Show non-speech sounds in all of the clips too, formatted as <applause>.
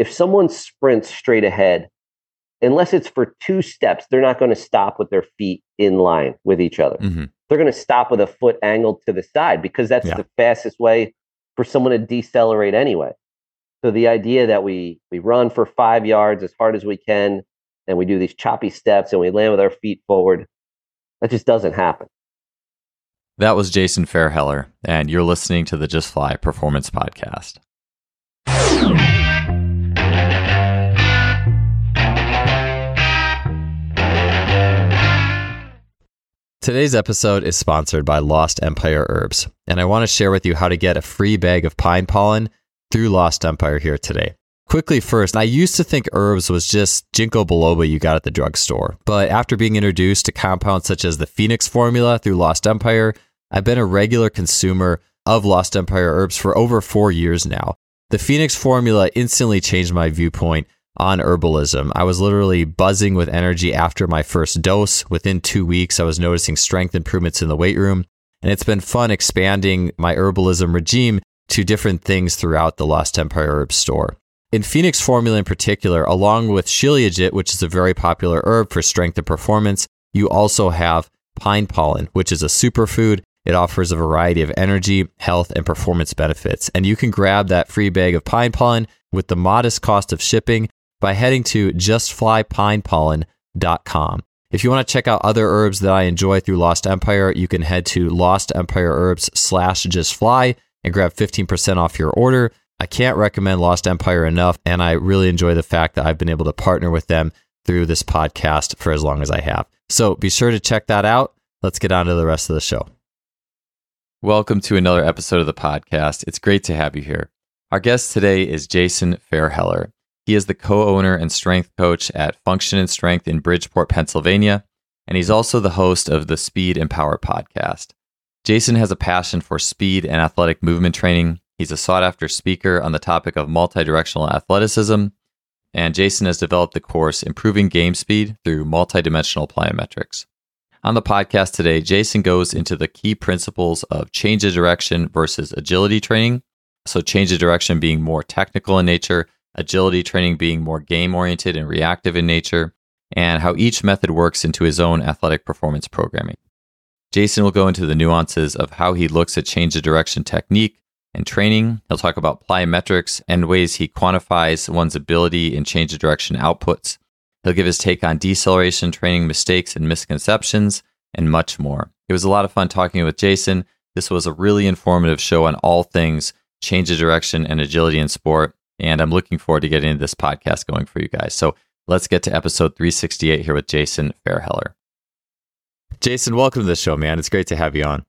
if someone sprints straight ahead, unless it's for two steps, they're not going to stop with their feet in line with each other. Mm-hmm. They're going to stop with a foot angled to the side because that's yeah. the fastest way for someone to decelerate anyway. So the idea that we we run for five yards as hard as we can, and we do these choppy steps and we land with our feet forward, that just doesn't happen. That was Jason Feairheller, and you're listening to the Just Fly Performance Podcast. Today's episode is sponsored by Lost Empire Herbs, and I want to share with you how to get a free bag of pine pollen through Lost Empire here today. Quickly first, I used to think herbs was just ginkgo biloba you got at the drugstore, but after being introduced to compounds such as the Phoenix formula through Lost Empire, I've been a regular consumer of Lost Empire herbs for over four years now. The Phoenix formula instantly changed my viewpoint on herbalism. I was literally buzzing with energy after my first dose. Within two weeks, I was noticing strength improvements in the weight room. And it's been fun expanding my herbalism regime to different things throughout the Lost Empire Herb store. In Phoenix Formula in particular, along with Shilajit, which is a very popular herb for strength and performance, you also have pine pollen, which is a superfood. It offers a variety of energy, health, and performance benefits. And you can grab that free bag of pine pollen with the modest cost of shipping by heading to justflypinepollen.com. If you want to check out other herbs that I enjoy through Lost Empire, you can head to Lost Empire Herbs slash justfly and grab 15% off your order. I can't recommend Lost Empire enough, and I really enjoy the fact that I've been able to partner with them through this podcast for as long as I have. So be sure to check that out. Let's get on to the rest of the show. Welcome to another episode of the podcast. It's great to have you here. Our guest today is Jason Feairheller. He is the co owner and strength coach at Function and Strength in Bridgeport, Pennsylvania, and he's also the host of the Speed and Power podcast. Jason has a passion for speed and athletic movement training. He's a sought after speaker on the topic of multidirectional athleticism, and Jason has developed the course Improving Game Speed through Multidimensional Plyometrics. On the podcast today, Jason goes into the key principles of change of direction versus agility training. So, change of direction being more technical in nature, agility training being more game oriented and reactive in nature, and how each method works into his own athletic performance programming. Jason will go into the nuances of how he looks at change of direction technique and training. He'll talk about plyometrics and ways he quantifies one's ability in change of direction outputs. He'll give his take on deceleration training mistakes and misconceptions, and much more. It was a lot of fun talking with Jason. This was a really informative show on all things change of direction and agility in sport. And I'm looking forward to getting this podcast going for you guys. So let's get to episode 368 here with Jason Feairheller. Jason, welcome to the show, man. It's great to have you on.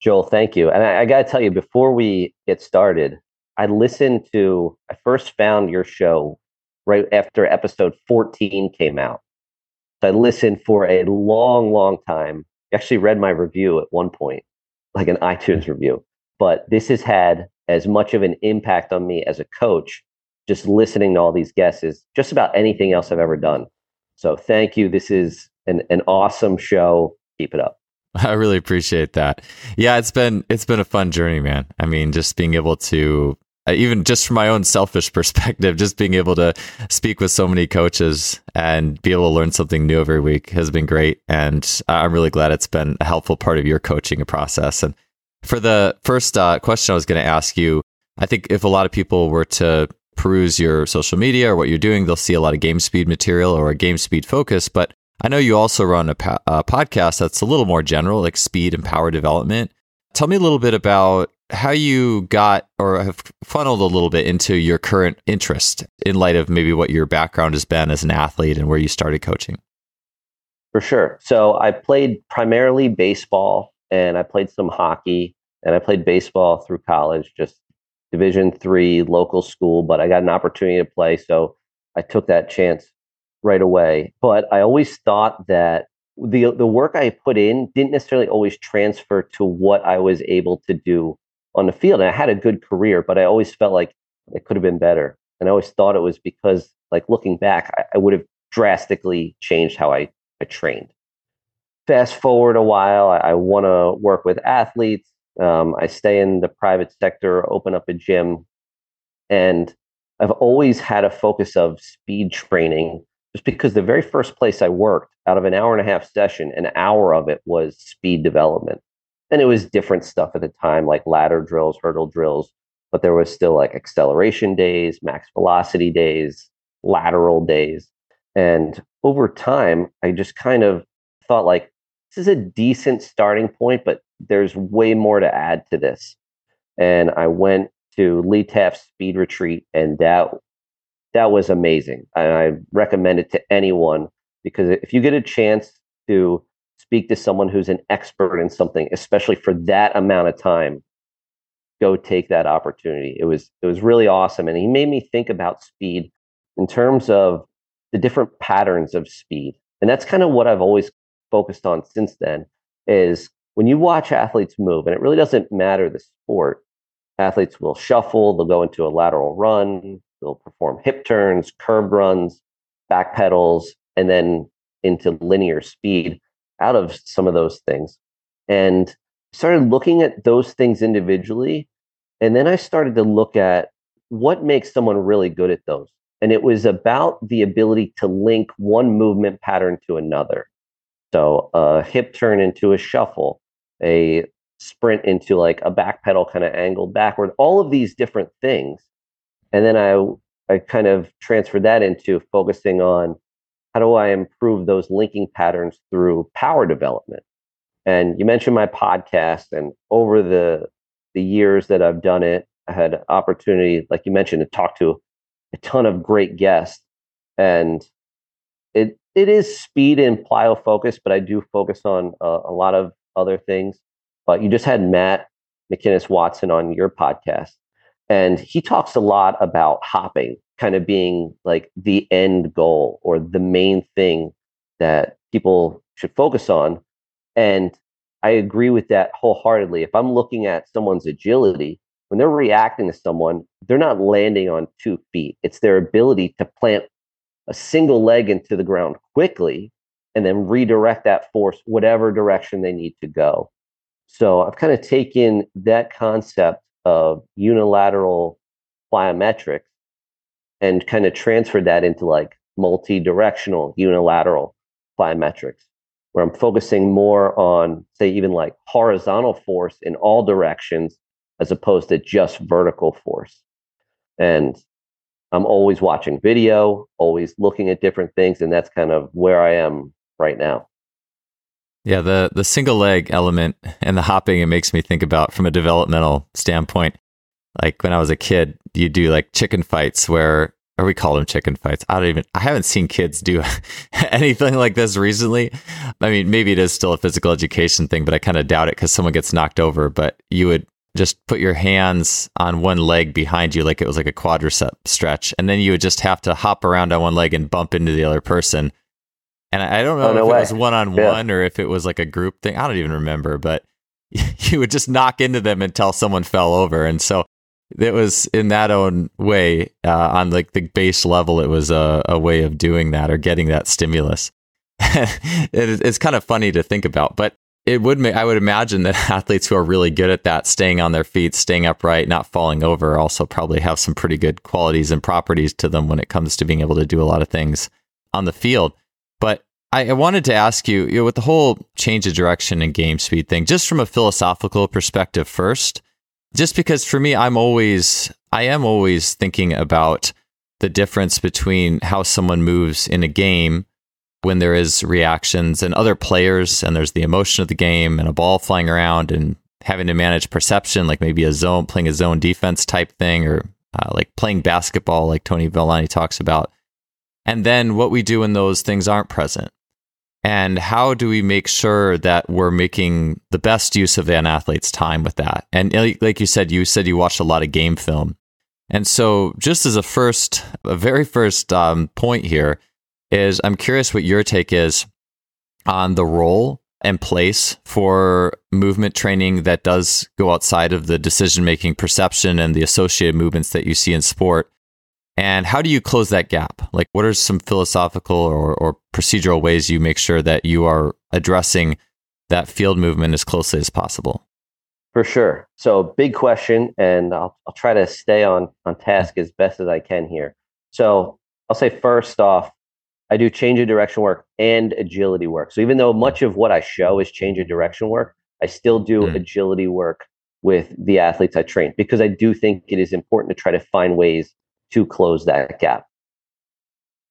Joel, thank you. And I, I got to tell you, before we get started, I listened to, I first found your show right after episode 14 came out. So I listened for a long, long time. Actually, read my review at one point, like an iTunes hmm. review. But this has had as much of an impact on me as a coach just listening to all these guests is just about anything else I've ever done. So thank you. This is an, an awesome show. Keep it up. <laughs> I really appreciate that. Yeah, it's been it's been a fun journey, man. I mean, just being able to even just from my own selfish <laughs> perspective, just being able to speak with so many coaches and be able to learn something new every week has been great. And I'm really glad it's been a helpful part of your coaching process. And for the first uh, question I was going to ask you, I think if a lot of people were to peruse your social media or what you're doing, they'll see a lot of game speed material or a game speed focus. But I know you also run a, pa- a podcast that's a little more general, like speed and power development. Tell me a little bit about how you got or have funneled a little bit into your current interest in light of maybe what your background has been as an athlete and where you started coaching. For sure. So I played primarily baseball and I played some hockey and I played baseball through college, just Division three local school. But I got an opportunity to play, so I took that chance right away. But I always thought that the the work I put in didn't necessarily always transfer to what I was able to do on the field. And I had a good career, but I always felt like it could have been better. And I always thought it was because, like looking back, I, I would have drastically changed how I, I trained fast forward a while, I, I want to work with athletes. Um, I stay in the private sector, open up a gym, and I've always had a focus of speed training just because the very first place I worked, out of an hour and a half session, an hour of it was speed development. And it was different stuff at the time, like ladder drills, hurdle drills, but there was still like acceleration days, max velocity days, lateral days. And over time, I just kind of thought like, this is a decent starting point, but there's way more to add to this. And I went to Lee Taft's speed retreat, and that that was amazing. And I recommend it to anyone because if you get a chance to speak to someone who's an expert in something, especially for that amount of time, go take that opportunity. It was it was really awesome, and he made me think about speed in terms of the different patterns of speed, and that's kind of what I've always focused on since then. Is when you watch athletes move, and it really doesn't matter the sport, athletes will shuffle, they'll go into a lateral run, they'll perform hip turns, curved runs, back pedals, and then into linear speed out of some of those things. And started looking at those things individually. And then I started to look at what makes someone really good at those. And it was about the ability to link one movement pattern to another. So a hip turn into a shuffle, a sprint into like a back pedal kind of angled backward, all of these different things. And then I I kind of transferred that into focusing on how do I improve those linking patterns through power development. And you mentioned my podcast, and over the the years that I've done it, I had opportunity, like you mentioned, to talk to a ton of great guests. And it it is speed and plyo focus, but I do focus on uh, a lot of other things. But you just had Matt McKinnis Watson on your podcast, and he talks a lot about hopping kind of being like the end goal or the main thing that people should focus on. And I agree with that wholeheartedly. If I'm looking at someone's agility, when they're reacting to someone, they're not landing on two feet. It's their ability to plant a single leg into the ground quickly and then redirect that force whatever direction they need to go. So I've kind of taken that concept of unilateral plyometrics and kind of transferred that into like multi-directional unilateral plyometrics where i'm focusing more on say even like horizontal force in all directions as opposed to just vertical force and i'm always watching video always looking at different things and that's kind of where i am right now yeah the the single leg element and the hopping it makes me think about from a developmental standpoint like when I was a kid, you do like chicken fights where or we call them chicken fights. I don't even I haven't seen kids do <laughs> anything like this recently. I mean, maybe it is still a physical education thing, but I kind of doubt it cuz someone gets knocked over, but you would just put your hands on one leg behind you like it was like a quadricep stretch and then you would just have to hop around on one leg and bump into the other person. And I don't know oh, no if way. it was one on one or if it was like a group thing. I don't even remember, but <laughs> you would just knock into them until someone fell over. And so it was in that own way uh, on like the base level it was a, a way of doing that or getting that stimulus <laughs> it, it's kind of funny to think about but it would make i would imagine that <laughs> athletes who are really good at that staying on their feet staying upright not falling over also probably have some pretty good qualities and properties to them when it comes to being able to do a lot of things on the field. But I, I wanted to ask you, you know, with the whole change of direction and game speed thing, just from a philosophical perspective first, just because for me, I'm always, I am always thinking about the difference between how someone moves in a game when there is reactions and other players and there's the emotion of the game and a ball flying around and having to manage perception, like maybe a zone, playing a zone defense type thing or uh, like playing basketball, like Tony Villani talks about. And then what we do when those things aren't present. And how do we make sure that we're making the best use of an athlete's time with that? And like you said you said you watched a lot of game film. And so just as a first a very first um, point here is i'm curious what your take is on the role and place for movement training that does go outside of the decision making perception and the associated movements that you see in sport and how do you close that gap? Like, what are some philosophical or, or procedural ways you make sure that you are addressing that field movement as closely as possible? For sure. So big question, and I'll, I'll try to stay on, on task as best as I can here. So I'll say first off, I do change of direction work and agility work. So even though much of what I show is change of direction work, I still do mm. agility work with the athletes I train because I do think it is important to try to find ways to close that gap.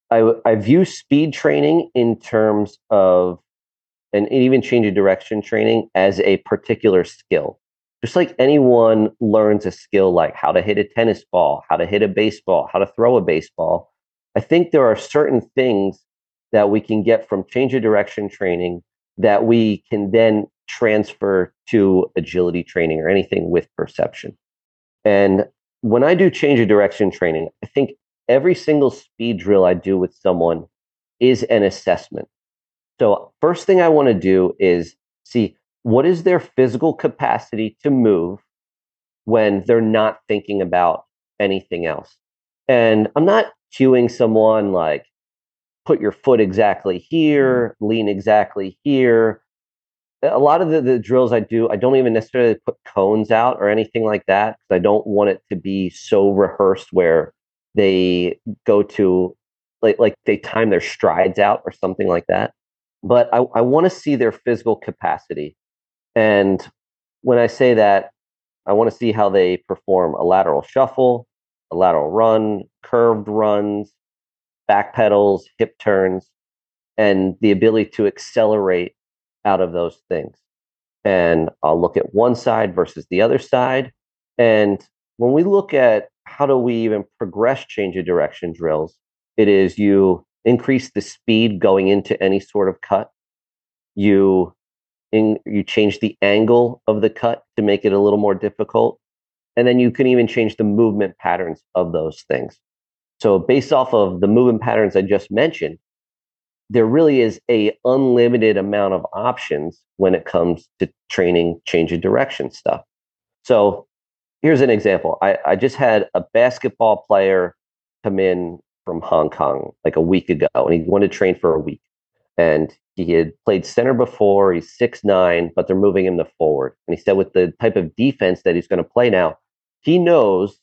I, I view speed training in terms of, and even change of direction training as a particular skill. Just like anyone learns a skill like how to hit a tennis ball, how to hit a baseball, how to throw a baseball, I think there are certain things that we can get from change of direction training that we can then transfer to agility training or anything with perception. And when I do change of direction training, I think every single speed drill I do with someone is an assessment. So, first thing I want to do is see what is their physical capacity to move when they're not thinking about anything else. And I'm not cueing someone like, put your foot exactly here, mm. lean exactly here. A lot of the, the drills I do, I don't even necessarily put cones out or anything like that because I don't want it to be so rehearsed where they go to like like they time their strides out or something like that. But I, I want to see their physical capacity. And when I say that, I want to see how they perform a lateral shuffle, a lateral run, curved runs, back pedals, hip turns, and the ability to accelerate out of those things. And I'll look at one side versus the other side. And when we look at how do we even progress change of direction drills? It is you increase the speed going into any sort of cut. You in, you change the angle of the cut to make it a little more difficult. And then you can even change the movement patterns of those things. So based off of the movement patterns I just mentioned, there really is a unlimited amount of options when it comes to training change of direction stuff. So here's an example. I, I just had a basketball player come in from Hong Kong like a week ago, and he wanted to train for a week. And he had played center before. He's six nine, but they're moving him to forward. And he said, with the type of defense that he's going to play now, he knows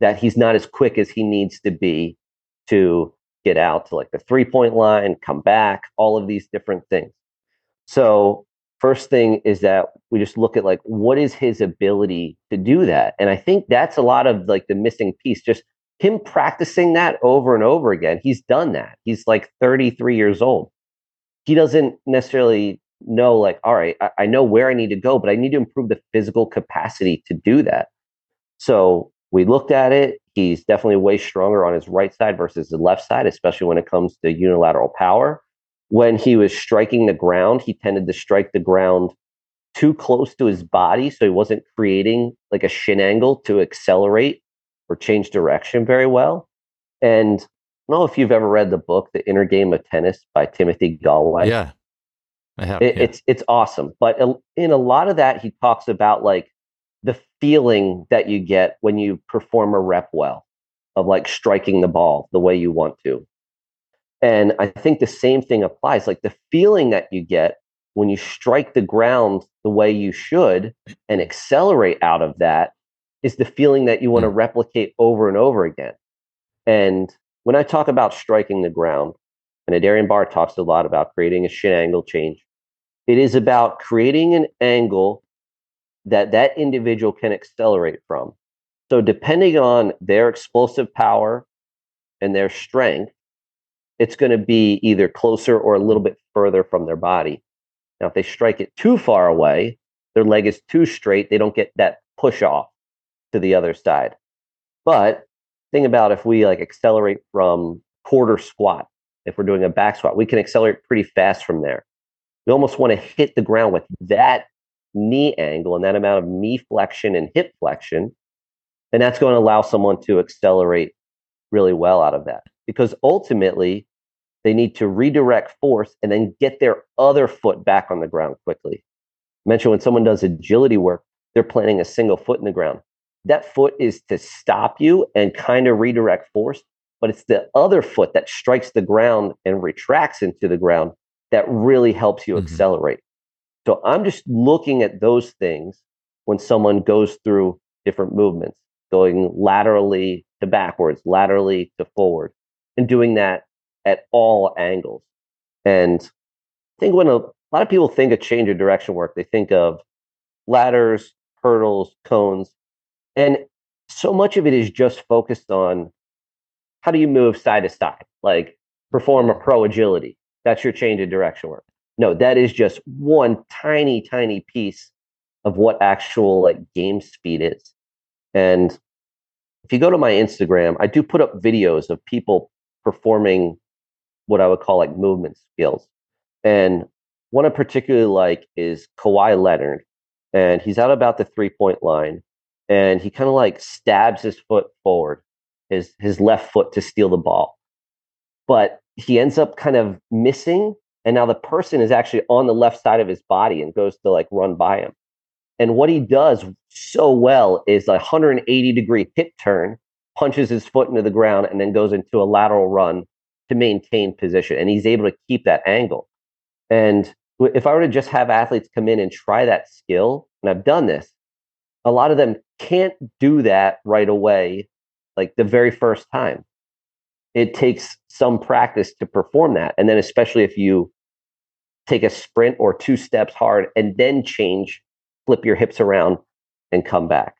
that he's not as quick as he needs to be to get out to like the three point line, come back, all of these different things. So first thing is that we just look at like what is his ability to do that? And i think that's a lot of like the missing piece just him practicing that over and over again. He's done that. He's like 33 years old. He doesn't necessarily know like all right I, I know where i need to go but i need to improve the physical capacity to do that so we looked at it he's definitely way stronger on his right side versus the left side especially when it comes to unilateral power when he was striking the ground, he tended to strike the ground too close to his body. So he wasn't creating like a shin angle to accelerate or change direction very well. And I don't know if you've ever read the book, The Inner Game of Tennis by Timothy Gallwey. Yeah. I have. It, yeah. It's it's awesome. But uh, in a lot of that, he talks about like the feeling that you get when you perform a rep well of like striking the ball the way you want to. And I think the same thing applies. Like the feeling that you get when you strike the ground the way you should and accelerate out of that is the feeling that you want to mm. replicate over and over again. And when I talk about striking the ground, and Adarian Barr talks a lot about creating a shin angle change, it is about creating an angle that that individual can accelerate from. So depending on their explosive power and their strength, it's going to be either closer or a little bit further from their body. Now, if they strike it too far away, their leg is too straight, they don't get that push off to the other side. But think about if we like accelerate from quarter squat, if we're doing a back squat, we can accelerate pretty fast from there. We almost want to hit the ground with that knee angle and that amount of knee flexion and hip flexion. And that's going to allow someone to accelerate really well out of that because ultimately they need to redirect force and then get their other foot back on the ground quickly. I mentioned when someone does agility work, they're planting a single foot in the ground. That foot is to stop you and kind of redirect force, but it's the other foot that strikes the ground and retracts into the ground that really helps you mm-hmm. accelerate. So I'm just looking at those things when someone goes through different movements, going laterally to backwards, laterally to forward, and doing that at all angles. And I think when a, a lot of people think of change of direction work, they think of ladders, hurdles, cones, and so much of it is just focused on how do you move side to side, like perform a pro agility. That's your change of direction work. No, that is just one tiny, tiny piece of what actual like game speed is. And if you go to my Instagram, I do put up videos of people performing what I would call like movement skills. And one I particularly like is Kawhi Leonard. And he's out about the three point line and he kind of like stabs his foot forward, his his left foot to steal the ball. But he ends up kind of missing. And now the person is actually on the left side of his body and goes to like run by him. And what he does so well is a 180 degree hip turn, punches his foot into the ground, and then goes into a lateral run to maintain position. And he's able to keep that angle. And if I were to just have athletes come in and try that skill, and I've done this, a lot of them can't do that right away, like the very first time. It takes some practice to perform that. And then, especially if you take a sprint or two steps hard and then change flip your hips around and come back.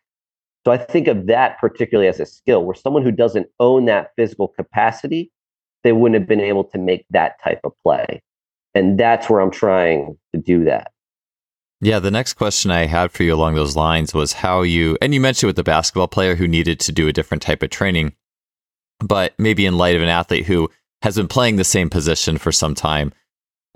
So I think of that particularly as a skill where someone who doesn't own that physical capacity, they wouldn't have been able to make that type of play. And that's where I'm trying to do that. Yeah, the next question I had for you along those lines was how you, and you mentioned with the basketball player who needed to do a different type of training, but maybe in light of an athlete who has been playing the same position for some time,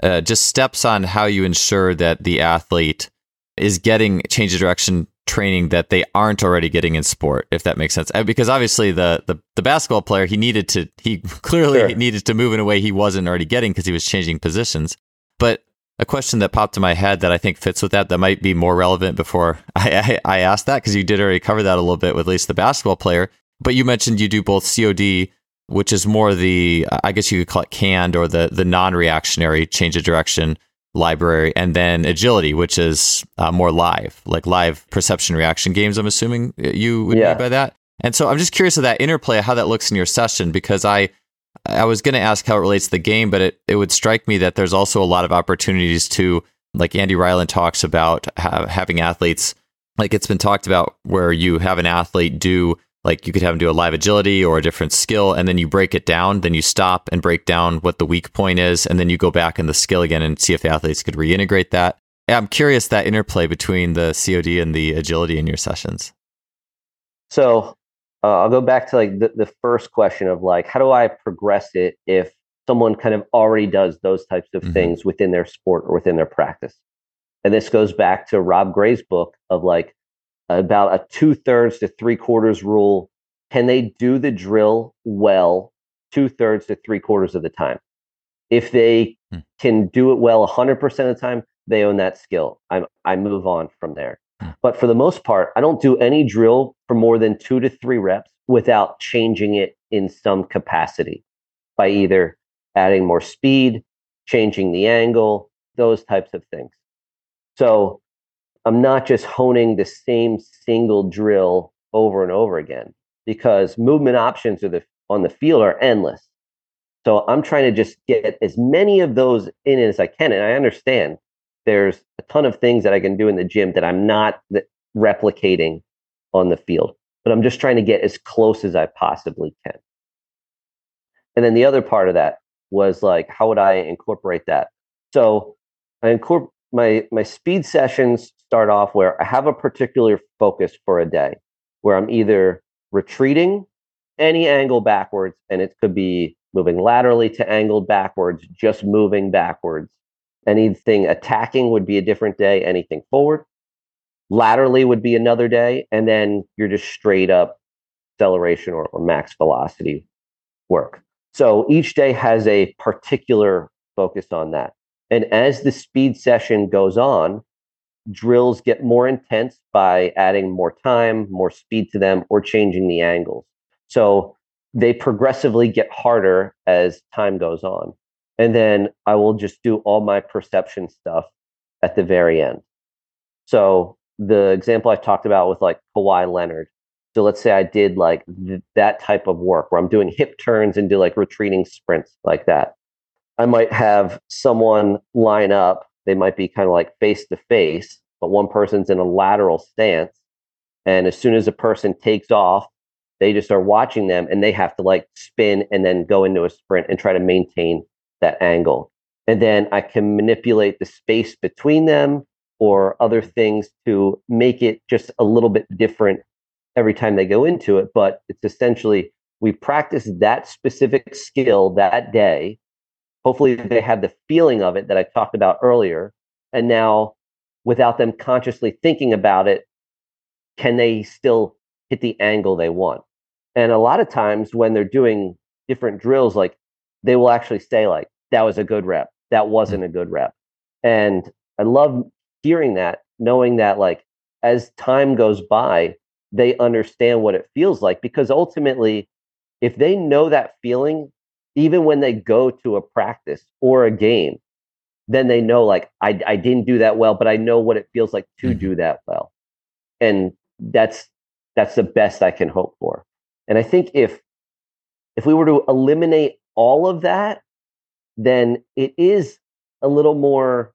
uh, just steps on how you ensure that the athlete is getting change of direction training that they aren't already getting in sport, if that makes sense. Uh, because obviously the the, the basketball player he needed to he <laughs> clearly sure. needed to move in a way he wasn't already getting because he was changing positions. But a question that popped in my head that I think fits with that that might be more relevant before <laughs> I I, I asked that because you did already cover that a little bit with at least the basketball player. But you mentioned you do both COD, which is more the I guess you could call it canned or the the non reactionary change of direction library, and then agility, which is uh, more live, like live perception reaction games. I'm assuming you would yeah. mean by that. And so I'm just curious of that interplay, how that looks in your session, because I I was going to ask how it relates to the game, but it, it would strike me that there's also a lot of opportunities to, like Andy Ryland talks about ha- having athletes, like it's been talked about where you have an athlete do like you could have them do a live agility or a different skill and then you break it down then you stop and break down what the weak point is and then you go back in the skill again and see if the athletes could reintegrate that. I'm curious that interplay between the cod and the agility in your sessions. So uh, i'll go back to like the, the first question of like how do i progress it if someone kind of already does those types of mm-hmm. things within their sport or within their practice? And this goes back to rob gray's book of like about a two thirds to three quarters rule. Can they do the drill well two thirds to three quarters of the time? If they hmm. can do it well 100% of the time, they own that skill. I, I move on from there. Hmm. But for the most part, I don't do any drill for more than two to three reps without changing it in some capacity by either adding more speed, changing the angle, those types of things. So I'm not just honing the same single drill over and over again because movement options the, on the field are endless. So I'm trying to just get as many of those in as I can. And I understand there's a ton of things that I can do in the gym that I'm not replicating on the field, but I'm just trying to get as close as I possibly can. And then the other part of that was like, how would I incorporate that? So I incorporate my my speed sessions start off where I have a particular focus for a day where I'm either retreating any angle backwards, and it could be moving laterally to angled backwards, just moving backwards. Anything attacking would be a different day, anything forward. Laterally would be another day, and then you're just straight up acceleration or, or max velocity work. So each day has a particular focus on that. And as the speed session goes on, drills get more intense by adding more time, more speed to them, or changing the angles. So they progressively get harder as time goes on. And then I will just do all my perception stuff at the very end. So the example I talked about with like Kawhi Leonard. So let's say I did like th- that type of work where I'm doing hip turns and do like retreating sprints like that. I might have someone line up. They might be kind of like face to face, but one person's in a lateral stance. And as soon as a person takes off, they just are watching them and they have to like spin and then go into a sprint and try to maintain that angle. And then I can manipulate the space between them or other things to make it just a little bit different every time they go into it. But it's essentially we practice that specific skill that day. Hopefully, they have the feeling of it that I talked about earlier. And now, without them consciously thinking about it, can they still hit the angle they want? And a lot of times when they're doing different drills, like they will actually say, like, that was a good rep. That wasn't a good rep. And I love hearing that, knowing that like as time goes by, they understand what it feels like because ultimately, if they know that feeling, even when they go to a practice or a game, then they know like I, I didn't do that well, but I know what it feels like to mm-hmm. do that well. And that's that's the best I can hope for. And I think if if we were to eliminate all of that, then it is a little more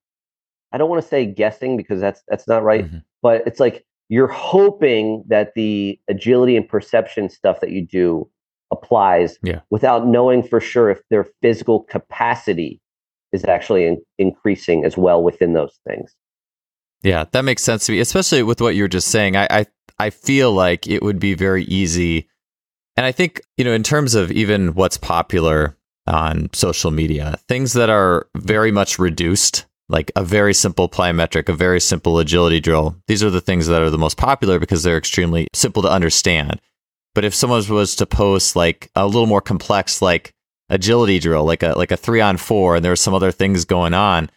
I don't want to say guessing because that's that's not right, mm-hmm. but it's like you're hoping that the agility and perception stuff that you do applies yeah. without knowing for sure if their physical capacity is actually in, increasing as well within those things. Yeah, that makes sense to me, especially with what you were just saying. I, I I feel like it would be very easy, and I think you know in terms of even what's popular on social media, things that are very much reduced like a very simple plyometric, a very simple agility drill. These are the things that are the most popular because they're extremely simple to understand. But if someone was to post like a little more complex, like agility drill, like a like a three on four, and there were some other things going on,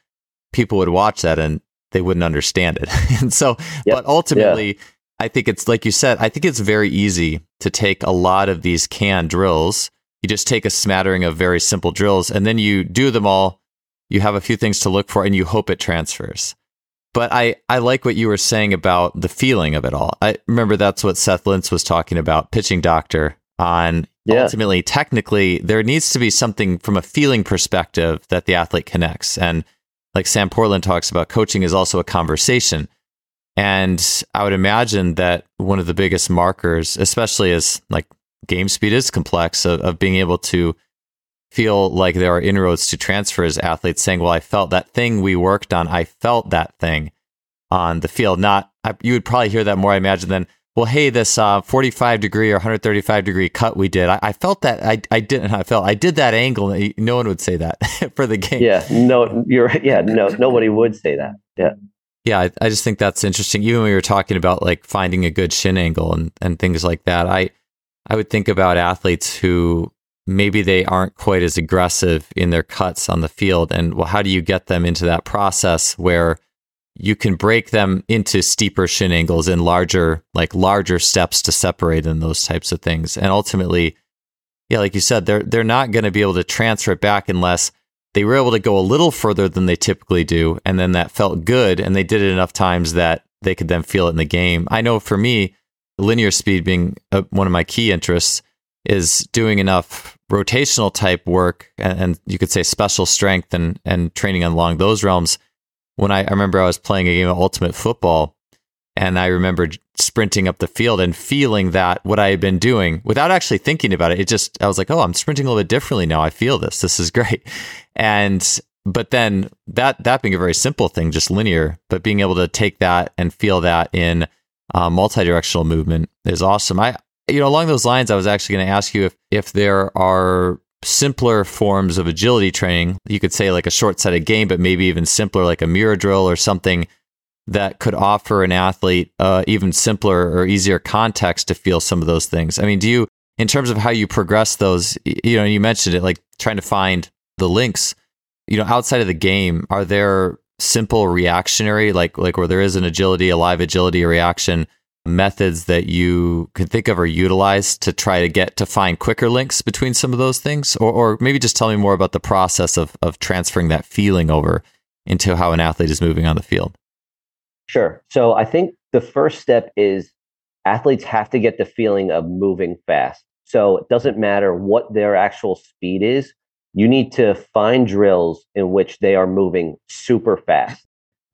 people would watch that and they wouldn't understand it. <laughs> and so, yep. but ultimately, yeah. I think it's like you said. I think it's very easy to take a lot of these canned drills. You just take a smattering of very simple drills, and then you do them all you have a few things to look for and you hope it transfers. But I, I like what you were saying about the feeling of it all. I remember that's what Seth Lintz was talking about, pitching doctor on yeah. ultimately, technically, there needs to be something from a feeling perspective that the athlete connects. And like Sam Portland talks about, coaching is also a conversation. And I would imagine that one of the biggest markers, especially as like game speed is complex, of, of being able to feel like there are inroads to transfer as athletes saying, well, I felt that thing we worked on. I felt that thing on the field. Not, I, you would probably hear that more, I imagine, than, well, hey, this uh, 45 degree or 135 degree cut we did, I, I felt that, I, I didn't, I felt, I did that angle. No one would say that <laughs> for the game. Yeah, no, you're, yeah, no, nobody would say that. Yeah. Yeah, I, I just think that's interesting. Even when we were talking about like finding a good shin angle and, and things like that, I, I would think about athletes who maybe they aren't quite as aggressive in their cuts on the field. And well, how do you get them into that process where you can break them into steeper shin angles and larger, like larger steps to separate and those types of things. And ultimately, yeah, like you said, they're they're not going to be able to transfer it back unless they were able to go a little further than they typically do, and then that felt good, and they did it enough times that they could then feel it in the game. I know for me, linear speed being a, one of my key interests is doing enough rotational type work and, and, you could say special strength and, and training along those realms. When I, I remember I was playing a game of ultimate football and I remember sprinting up the field and feeling that what I had been doing without actually thinking about it, it just, I was like, oh, I'm sprinting a little bit differently now. I feel this. This is <laughs> great. And, but then that, that being a very simple thing, just linear, but being able to take that and feel that in uh, multi-directional movement is awesome. I, you know, along those lines, I was actually going to ask you if, if there are simpler forms of agility training. You could say like a short sighted game, but maybe even simpler, like a mirror drill or something that could offer an athlete uh, even simpler or easier context to feel some of those things. I mean, do you, in terms of how you progress those, you know, you mentioned it, like trying to find the links, you know, outside of the game, are there simple reactionary, like like where there is an agility, a live agility reaction methods that you could think of or utilize to try to get to find quicker links between some of those things? Or, or maybe just tell me more about the process of, of transferring that feeling over into how an athlete is moving on the field. Sure. So I think the first step is athletes have to get the feeling of moving fast. So it doesn't matter what their actual speed is. You need to find drills in which they are moving super fast.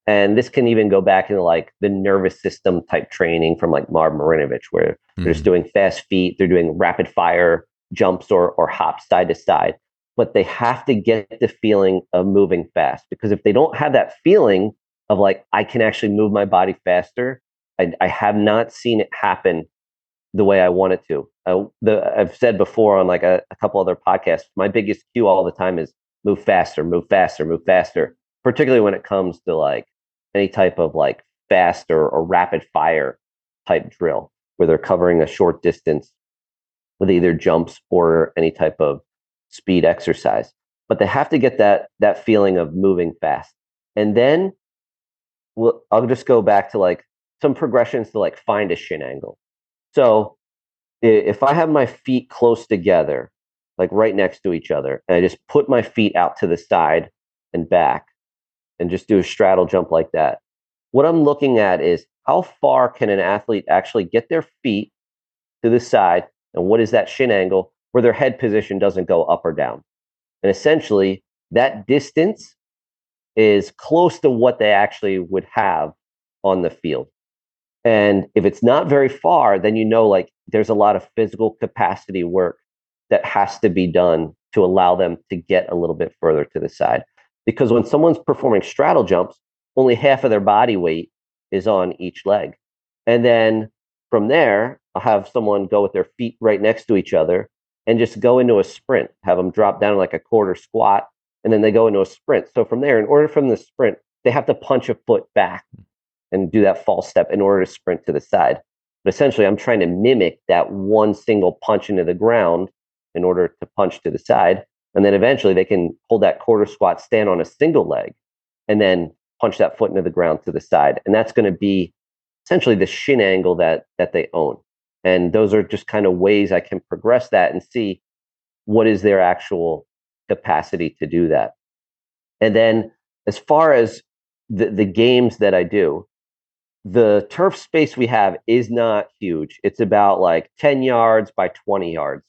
And this can even go back into like the nervous system type training from like Marv Marinovich, where mm-hmm. they're just doing fast feet, they're doing rapid fire jumps or, or hops side to side. But they have to get the feeling of moving fast because if they don't have that feeling of like, I can actually move my body faster, I, I have not seen it happen the way I want it to. Uh, the, I've said before on like a, a couple other podcasts, my biggest cue all the time is move faster, move faster, move faster, particularly when it comes to like any type of like fast or, or rapid fire type drill where they're covering a short distance with either jumps or any type of speed exercise. But they have to get that that feeling of moving fast. And then we'll, I'll just go back to like some progressions to like find a shin angle. So if I have my feet close together, like right next to each other, and I just put my feet out to the side and back and just do a straddle jump like that, what I'm looking at is how far can an athlete actually get their feet to the side and what is that shin angle where their head position doesn't go up or down. And essentially, that distance is close to what they actually would have on the field. And if it's not very far, then you know like there's a lot of physical capacity work that has to be done to allow them to get a little bit further to the side. Because when someone's performing straddle jumps, only half of their body weight is on each leg. And then from there, I'll have someone go with their feet right next to each other and just go into a sprint, have them drop down like a quarter squat, and then they go into a sprint. So from there, in order from the sprint, they have to punch a foot back and do that false step in order to sprint to the side. But essentially, I'm trying to mimic that one single punch into the ground in order to punch to the side. And then eventually they can hold that quarter squat, stand on a single leg, and then punch that foot into the ground to the side. And that's going to be essentially the shin angle that that they own. And those are just kind of ways I can progress that and see what is their actual capacity to do that. And then as far as the, the games that I do, the turf space we have is not huge. It's about like 10 yards by 20 yards.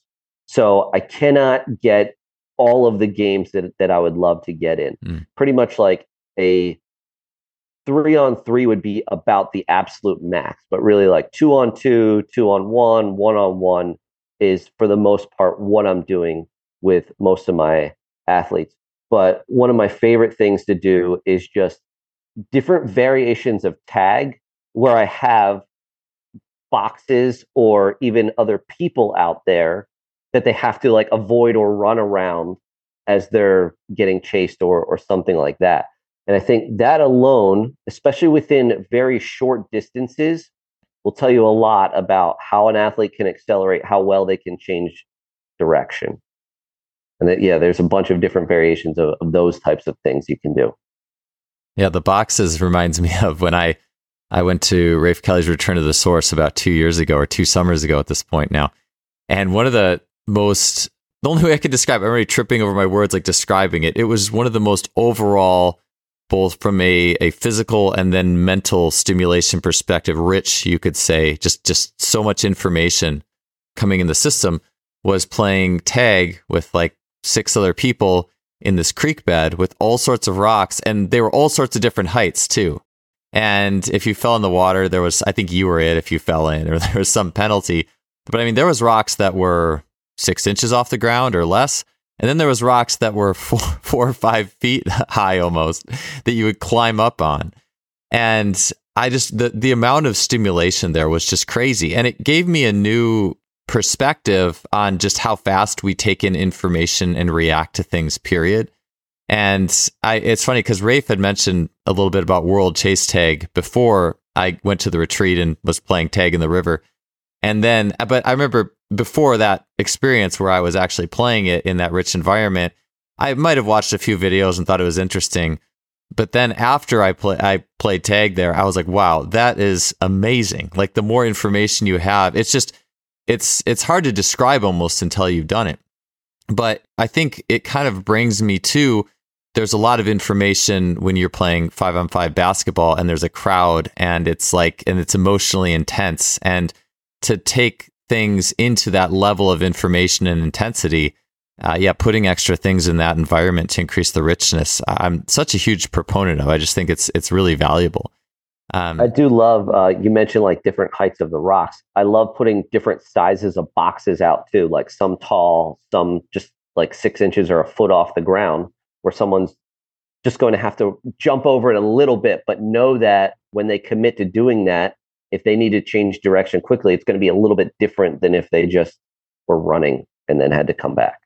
So I cannot get all of the games that, that I would love to get in. Mm. Pretty much like a three on three would be about the absolute max, but really like two on two, two on one, one on one is for the most part what I'm doing with most of my athletes. But one of my favorite things to do is just different variations of tag where I have boxes or even other people out there that they have to like avoid or run around as they're getting chased or or something like that. And I think that alone, especially within very short distances, will tell you a lot about how an athlete can accelerate, how well they can change direction. And that, yeah, there's a bunch of different variations of, of those types of things you can do. Yeah, the boxes reminds me <laughs> of when I I went to Rafe Kelly's Return to the Source about two years ago or two summers ago at this point now. And one of the most, the only way I could describe, I'm already tripping over my words like describing it. It was one of the most overall, both from a, a physical and then mental stimulation perspective, rich, you could say, just, just so much information coming in the system was playing tag with like six other people in this creek bed with all sorts of rocks and they were all sorts of different heights too. And if you fell in the water, there was, I think you were it if you fell in, or <laughs> there was some penalty. But I mean, there was rocks that were six inches off the ground or less. And then there was rocks that were <laughs> four, four or five feet <laughs> high almost that you would climb up on. And I just, the, the amount of stimulation there was just crazy. And it gave me a new perspective on just how fast we take in information and react to things, period. And I, it's funny because Rafe had mentioned a little bit about World Chase Tag before I went to the retreat and was playing tag in the river. And then, but I remember before that experience where I was actually playing it in that rich environment, I might have watched a few videos and thought it was interesting. But then after I play, I played tag there, I was like, wow, that is amazing. Like the more information you have, it's just, it's, it's hard to describe almost until you've done it. But I think it kind of brings me to there's a lot of information when you're playing five on five basketball and there's a crowd and it's like and it's emotionally intense and to take things into that level of information and intensity uh, yeah putting extra things in that environment to increase the richness i'm such a huge proponent of i just think it's it's really valuable um, I do love. Uh, you mentioned like different heights of the rocks. I love putting different sizes of boxes out too, like some tall, some just like six inches or a foot off the ground, where someone's just going to have to jump over it a little bit, but know that when they commit to doing that, if they need to change direction quickly, it's going to be a little bit different than if they just were running and then had to come back.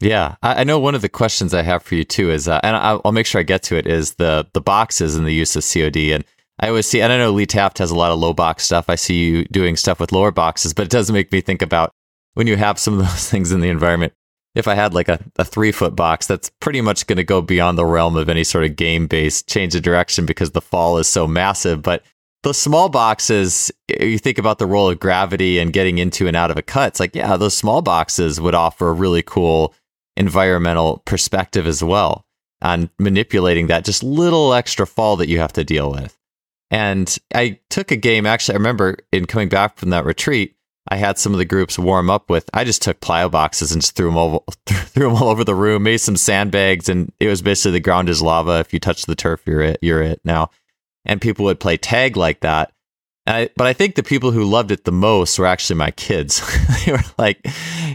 Yeah, I, know one of the questions I have for you too is, uh, and I'll, make sure I get to it, is the the boxes and the use of COD. And I always see, and I know Lee Taft has a lot of low box stuff. I see you doing stuff with lower boxes, but it does make me think about when you have some of those <laughs> things in the environment. If I had like a, a three foot box, that's pretty much going to go beyond the realm of any sort of game based change of direction because the fall is so massive. But the small boxes, eh, you think about the role of gravity and getting into and out of a cut. It's like, yeah, those small boxes would offer a really cool environmental perspective as well on manipulating that just little extra fall that you have to deal with. And I took a game, actually, I remember in coming back from that retreat, I had some of the groups warm up with. I just took plyo boxes and just threw them all <laughs> threw them all over the room. Made some sandbags, and it was basically the ground is lava. If you touch the turf, you're it. You're it now. And people would play tag like that. I, but I think the people who loved it the most were actually my kids. <laughs> they were like,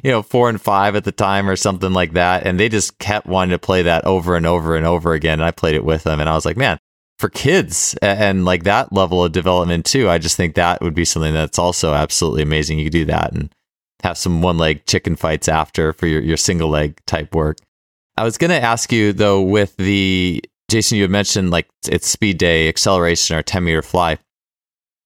you know, four and five at the time or something like that, and they just kept wanting to play that over and over and over again. And I played it with them, and I was like, man, for kids and like that level of development too. I just think that would be something that's also absolutely amazing. You could do that and have some one leg chicken fights after for your, your single leg type work. I was going to ask you though, with the Jason, you had mentioned like it's speed day, acceleration, or 10 meter fly.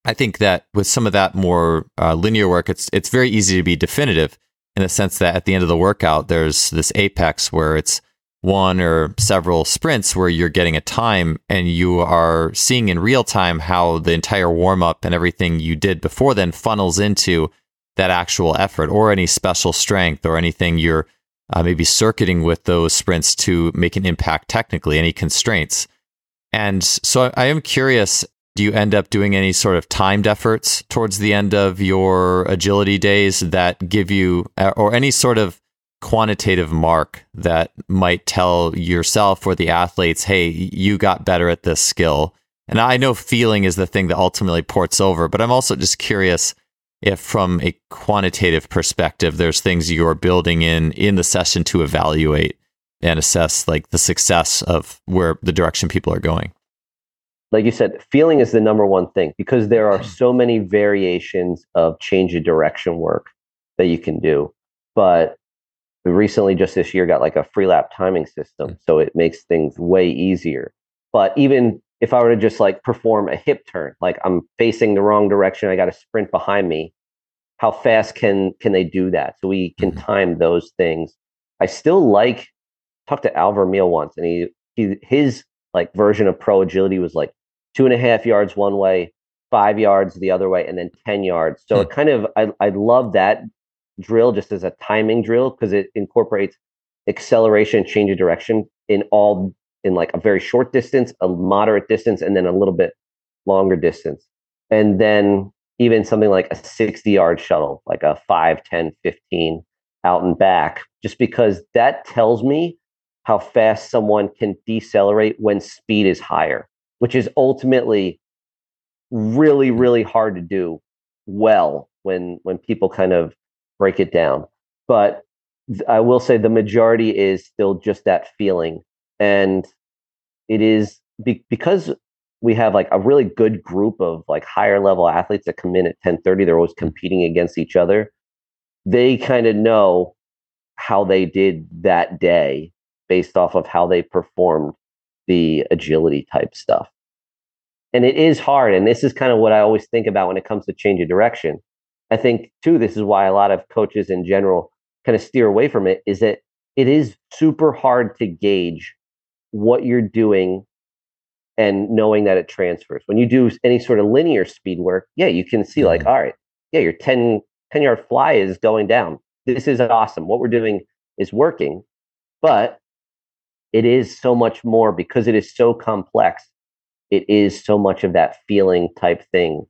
I think that with some of that more uh, linear work, it's it's very easy to be definitive in the sense that at the end of the workout, there's this apex where it's one or several sprints where you're getting a time and you are seeing in real time how the entire warm up and everything you did before then funnels into that actual effort or any special strength or anything you're uh, maybe circuiting with those sprints to make an impact technically, any constraints. And so I am curious do you end up doing any sort of timed efforts towards the end of your agility days that give you, uh, or any sort of quantitative mark that might tell yourself or the athletes, hey, you got better at this skill. And I know feeling is the thing that ultimately ports over, but I'm also just curious if from a quantitative perspective there's things you're building in in the session to evaluate and assess like the success of where the direction people are going. Like you said feeling is the number one thing because there are so many variations of change of direction work that you can do. But we recently just this year got like a Freelap timing system mm. so it makes things way easier. But even if i were to just like perform a hip turn like i'm facing the wrong direction i got to sprint behind me how fast can can they do that so we can mm-hmm. time those things i still like talked to al vermeil once and he, he his like version of pro agility was like two and a half yards one way five yards the other way and then 10 yards so mm. it kind of I, I love that drill just as a timing drill because it incorporates acceleration, and change of direction in all in like a very short distance, a moderate distance, and then a little bit longer distance. And then even something like a 60 yard shuttle, like a 5, 10, 15 out and back, just because that tells me how fast someone can decelerate when speed is higher, which is ultimately really, really hard to do well when when people kind of break it down. But I will say the majority is still just that feeling. And it is be- because we have like a really good group of like higher level athletes that come in at 1030 they're always competing against each other they kind of know how they did that day based off of how they performed the agility type stuff. And it is hard and this is kind of what i always think about when it comes to change of direction. I think too, this is why a lot of coaches in general kind of steer away from it, is that it is super hard to gauge what you're doing and knowing that it transfers. When you do any sort of linear speed work, yeah, you can see like, mm-hmm. all right, yeah, your 10, 10 yard fly is going down. This is awesome. What we're doing is working. But it is so much more because it is so complex. It is so much of that feeling type thing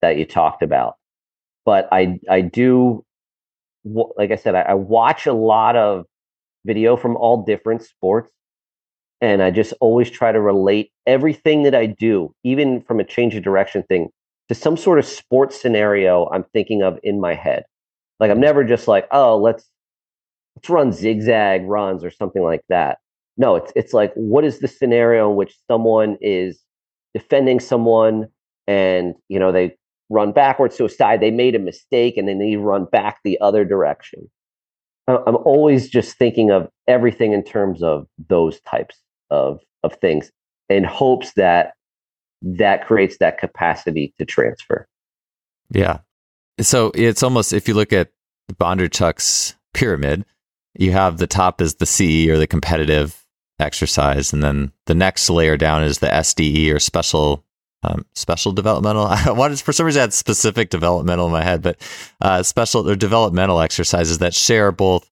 that you talked about. But I I do like I said, I, I watch a lot of video from all different sports and I just always try to relate everything that I do, even from a change of direction thing, to some sort of sports scenario I'm thinking of in my head. Like I'm never just like, oh, let's let's run zigzag runs or something like that. No, it's it's like what is the scenario in which someone is defending someone and you know they run backwards to a side, they made a mistake and then they run back the other direction. I'm always just thinking of everything in terms of those types of of things in hopes that that creates that capacity to transfer. Yeah. So it's almost if you look at Bondarchuk's pyramid, you have the top is the CE or the competitive exercise, and then the next layer down is the SDE or special um, special developmental. <laughs> I wanted for some reason I had specific developmental in my head, but uh, special or developmental exercises that share both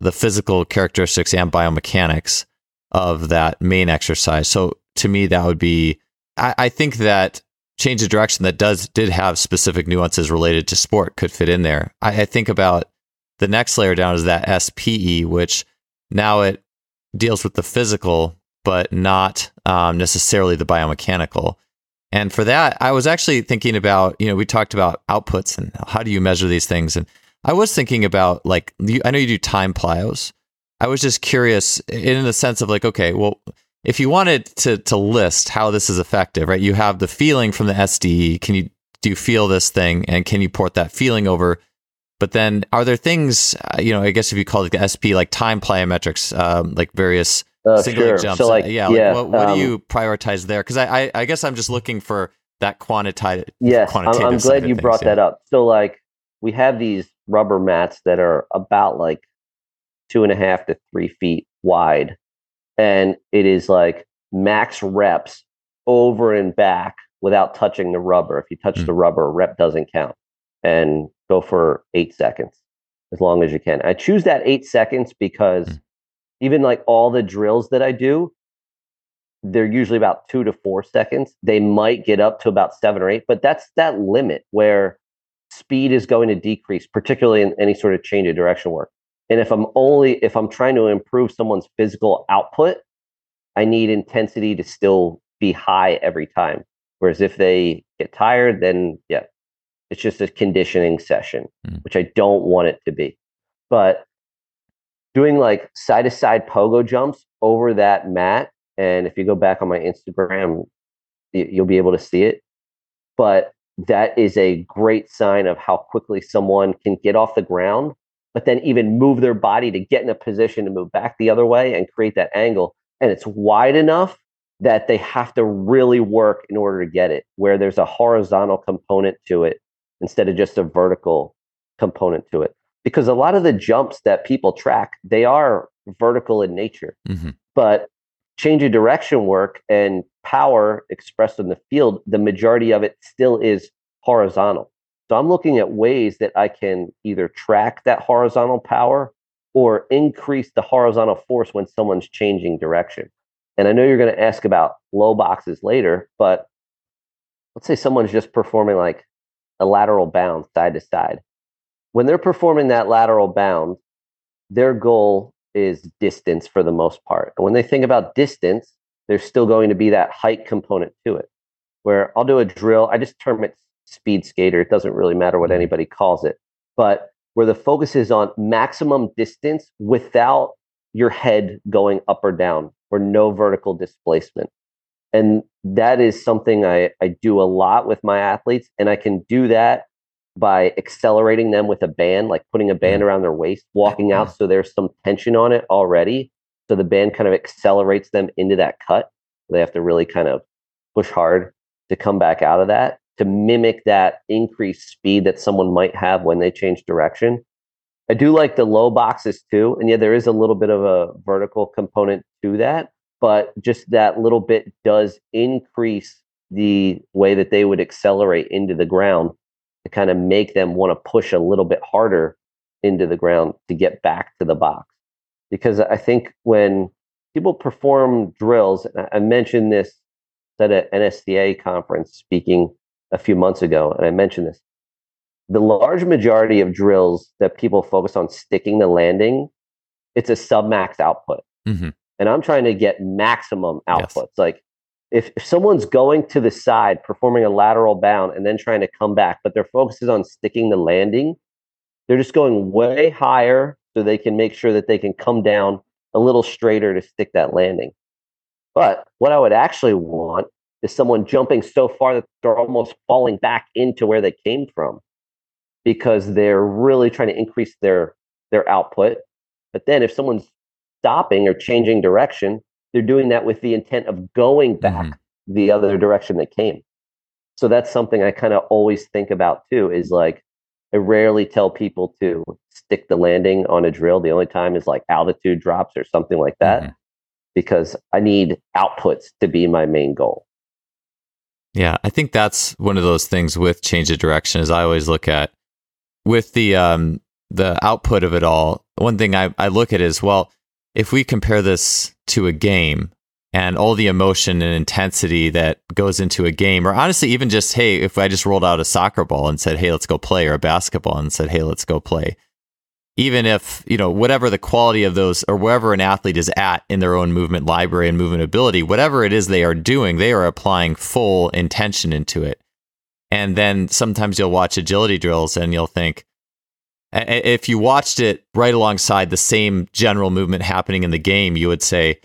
the physical characteristics and biomechanics of that main exercise. So to me, that would be. I, I think that change of direction that does did have specific nuances related to sport could fit in there. I, I think about the next layer down is that SPE, which now it deals with the physical, but not um, necessarily the biomechanical. And for that, I was actually thinking about, you know, we talked about outputs and how do you measure these things. And I was thinking about like, I know you do time plyos. I was just curious in the sense of like, okay, well, if you wanted to to list how this is effective, right? You have the feeling from the SDE. Can you do you feel this thing, and can you port that feeling over? But then, are there things, uh, you know, I guess if you call it the SP, like time plyometrics, um, like various uh, single sure. jumps. So like, yeah, yeah what, what um, do you prioritize there? Because I, I, I, guess I'm just looking for that quantitative. Yes, I'm, I'm glad you things, brought yeah. that up. So like, we have these rubber mats that are about like two and a half to three feet wide, and it is like max reps over and back without touching the rubber. If you touch mm. the rubber, a rep doesn't count, and go for eight seconds as long as you can. I choose that eight seconds because. Mm even like all the drills that I do, they're usually about two to four seconds. They might get up to about seven or eight, but that's that limit where speed is going to decrease, particularly in any sort of change of direction work. And if I'm only if I'm trying to improve someone's physical output, I need intensity to still be high every time. Whereas if they get tired, then yeah, it's just a conditioning session, mm. which I don't want it to be. But doing like side to side pogo jumps over that mat. And if you go back on my Instagram, you'll be able to see it. But that is a great sign of how quickly someone can get off the ground, but then even move their body to get in a position to move back the other way and create that angle. And it's wide enough that they have to really work in order to get it, where there's a horizontal component to it instead of just a vertical component to it because a lot of the jumps that people track they are vertical in nature mm-hmm. but change of direction work and power expressed in the field the majority of it still is horizontal so i'm looking at ways that i can either track that horizontal power or increase the horizontal force when someone's changing direction and i know you're going to ask about low boxes later but let's say someone's just performing like a lateral bound side to side when they're performing that lateral bound, their goal is distance for the most part. And when they think about distance, there's still going to be that height component to it. Where I'll do a drill, I just term it speed skater. It doesn't really matter what mm-hmm. anybody calls it. But where the focus is on maximum distance without your head going up or down or no vertical displacement. And that is something I, I do a lot with my athletes. And I can do that by accelerating them with a band, like putting a band mm. around their waist, walking out so there's some tension on it already. So the band kind of accelerates them into that cut. They have to really kind of push hard to come back out of that to mimic that increased speed that someone might have when they change direction. I do like the low boxes too. And yeah, there is a little bit of a vertical component to that, but just that little bit does increase the way that they would accelerate into the ground to kind of make them want to push a little bit harder into the ground to get back to the box. Because I think when people perform drills. I mentioned this at an NSCA conference speaking a few months ago, and I mentioned this. The large majority of drills that people focus on sticking the landing, it's a submax output. Mm-hmm. And I'm trying to get maximum outputs. Yes. Like if, if someone's going to the side, performing a lateral bound, and then trying to come back, but their focus is on sticking the landing, they're just going way higher so they can make sure that they can come down a little straighter to stick that landing. But what I would actually want is someone jumping so far that they're almost falling back into where they came from because they're really trying to increase their their output. But then if someone's stopping or changing direction, they're doing that with the intent of going back mm-hmm. the other direction they came. So that's something I kind of always think about too is like I rarely tell people to stick the landing on a drill. The only time is like altitude drops or something like that mm-hmm. because I need outputs to be my main goal. Yeah, I think that's one of those things with change of direction is I always look at with the um the output of it all. One thing I, I look at is well, if we compare this to a game and all the emotion and intensity that goes into a game, or honestly, even just, hey, if I just rolled out a soccer ball and said, hey, let's go play, or a basketball and said, hey, let's go play, even if, you know, whatever the quality of those or wherever an athlete is at in their own movement library and movement ability, whatever it is they are doing, they are applying full intention into it. And then sometimes you'll watch agility drills and you'll think, if you watched it right alongside the same general movement happening in the game, you would say,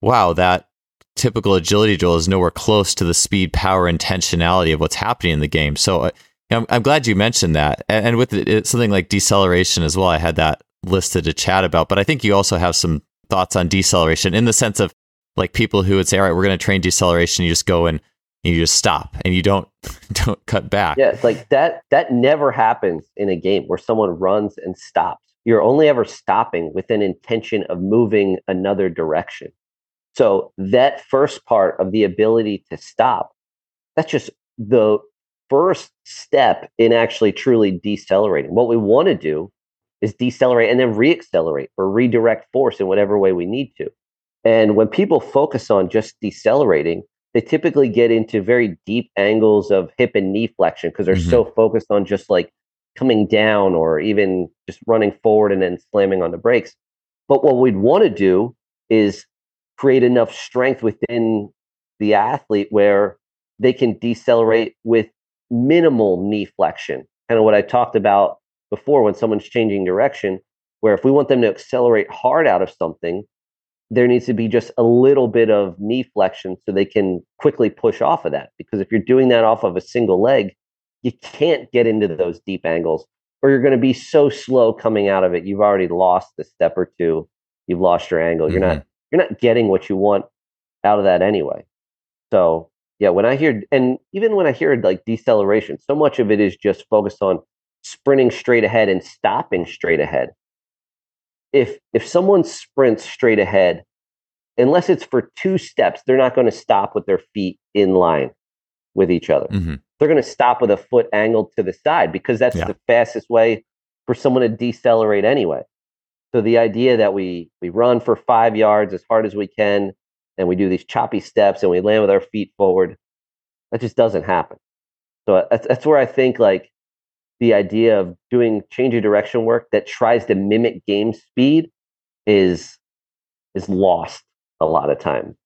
wow, that typical agility drill is nowhere close to the speed, power, intentionality of what's happening in the game. So uh, I'm, I'm, glad you mentioned that. And, and with it, something like deceleration as well, I had that listed to chat about. But I think you also have some thoughts on deceleration in the sense of like people who would say, all right, we're going to train deceleration. You just go and you just stop and you don't <laughs> don't cut back. Yeah, like that that never happens in a game where someone runs and stops. You're only ever stopping with an intention of moving another direction. So that first part of the ability to stop, that's just the first step in actually truly decelerating. What we want to do is decelerate and then reaccelerate or redirect force in whatever way we need to. And when people focus on just decelerating, they typically get into very deep angles of hip and knee flexion because they're mm-hmm. so focused on just like coming down or even just running forward and then slamming on the brakes. But what we'd want to do is create enough strength within the athlete where they can decelerate with minimal knee flexion. Kind of what I talked about before when someone's changing direction, where if we want them to accelerate hard out of something, there needs to be just a little bit of knee flexion so they can quickly push off of that. Because if you're doing that off of a single leg, you can't get into those deep angles or you're going to be so slow coming out of it. You've already lost the step or two. You've lost your angle. Mm-hmm. You're not you're not getting what you want out of that anyway. So yeah, when I hear and even when I hear like deceleration, so much of it is just focused on sprinting straight ahead and stopping straight ahead. If if someone sprints straight ahead, unless it's for two steps, they're not going to stop with their feet in line with each other. Mm-hmm. They're going to stop with a foot angled to the side because that's yeah. the fastest way for someone to decelerate anyway. So the idea that we we run for five yards as hard as we can, and we do these choppy steps, and we land with our feet forward, that just doesn't happen. So uh, that's, that's where I think like the idea of doing change of direction work that tries to mimic game speed is is lost a lot of time,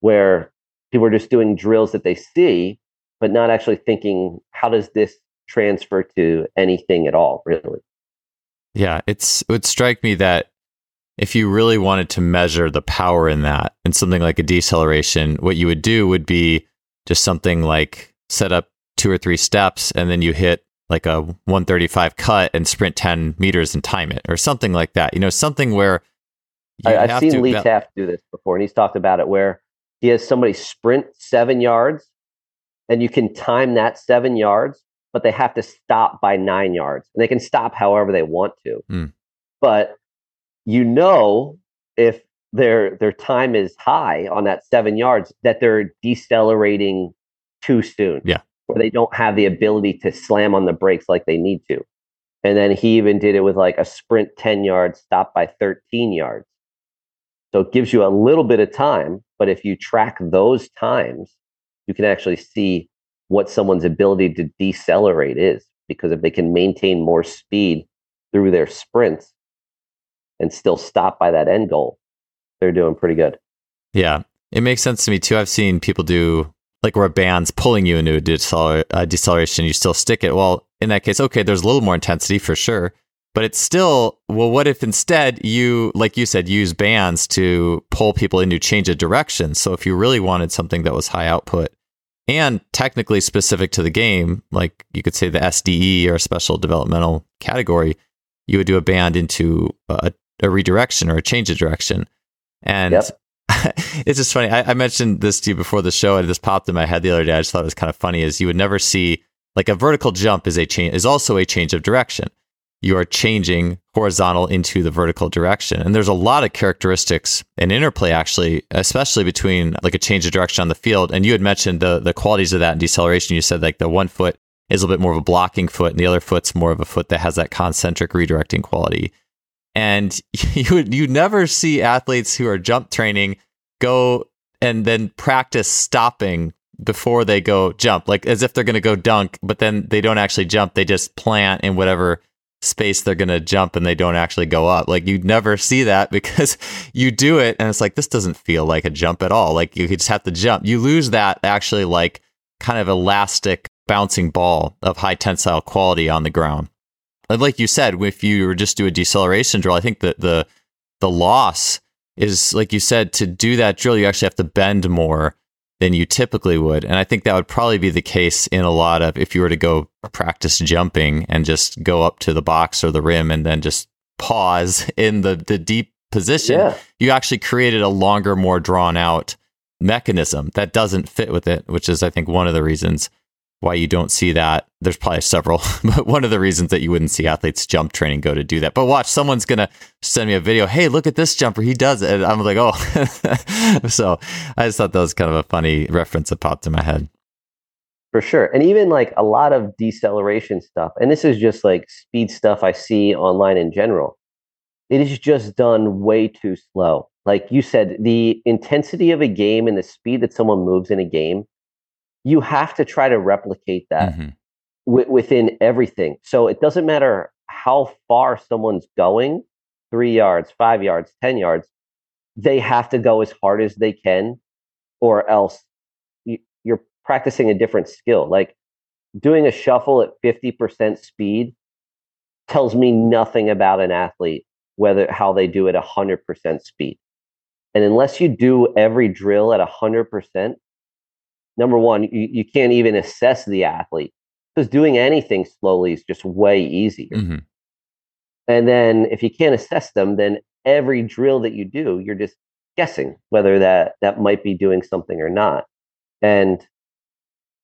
where people are just doing drills that they see, but not actually thinking how does this transfer to anything at all, really. Yeah, it's it would strike me that if you really wanted to measure the power in that and something like a deceleration, what you would do would be just something like set up two or three steps and then you hit like a 135 cut and sprint 10 meters and time it or something like that. You know, something where I, have seen Lee Taft do this before and he's talked about it where he has somebody sprint seven yards and you can time that seven yards but they have to stop by nine yards. And they can stop however they want to. Mm. But you know if their their time is high on that seven yards that they're decelerating too soon. Yeah. Or they don't have the ability to slam on the brakes like they need to. And then he even did it with like a sprint 10 yards, stop by 13 yards. So it gives you a little bit of time, but if you track those times, you can actually see what someone's ability to decelerate is. Because if they can maintain more speed through their sprints and still stop by that end goal, they're doing pretty good. Yeah, it makes sense to me too. I've seen people do like where a band's pulling you into a deceler- uh, deceleration, you still stick it. Well, in that case, okay, there's a little more intensity for sure, but it's still, well, what if instead you, like you said, use bands to pull people into change of direction? So if you really wanted something that was high output and technically specific to the game, like you could say the SDE or special developmental category, you would do a band into a, a redirection or a change of direction. And yep. <laughs> it's just funny. I, I, mentioned this to you before the show, and it just popped in my head the other day. I just thought it was kind of funny. Is you would never see like a vertical jump is a change is also a change of direction. You are changing horizontal into the vertical direction, and there's a lot of characteristics and interplay actually, especially between like a change of direction on the field. And you had mentioned the the qualities of that in deceleration. You said like the one foot is a little bit more of a blocking foot, and the other foot's more of a foot that has that concentric redirecting quality. And <laughs> you you never see athletes who are jump training go and then practice stopping before they go jump, like as if they're going to go dunk, but then they don't actually jump. They just plant in whatever space they're going to jump and they don't actually go up. Like you'd never see that <laughs> because you do it and it's like, this doesn't feel like a jump at all. Like you just have to jump. You lose that actually like kind of elastic bouncing ball of high tensile quality on the ground. Like you said, if you were just do a deceleration drill, I think that the the loss is like you said to do that drill you actually have to bend more than you typically would and i think that would probably be the case in a lot of if you were to go practice jumping and just go up to the box or the rim and then just pause <laughs> in the the deep position yeah. you actually created a longer more drawn out mechanism that doesn't fit with it which is i think one of the reasons why you don't see that. There's probably several, <laughs> but one of the reasons that you wouldn't see athletes jump training go to do that. But watch, someone's gonna send me a video. Hey, look at this jumper. He does it. And I'm like, oh. <laughs> so I just thought that was kind of a funny reference that popped in my head. For sure. And even like a lot of deceleration stuff, and this is just like speed stuff I see online in general. It is just done way too slow. Like you said, the intensity of a game and the speed that someone moves in a game you have to try to replicate that mm-hmm. w- within everything. So it doesn't matter how far someone's going three yards, five yards, 10 yards they have to go as hard as they can, or else you, you're practicing a different skill. Like doing a shuffle at 50% speed tells me nothing about an athlete, whether how they do it 100% speed. And unless you do every drill at 100%, number one, you, you can't even assess the athlete because doing anything slowly is just way easier. Mm-hmm. And then if you can't assess them, then every drill that you do, you're just guessing whether that that might be doing something or not. And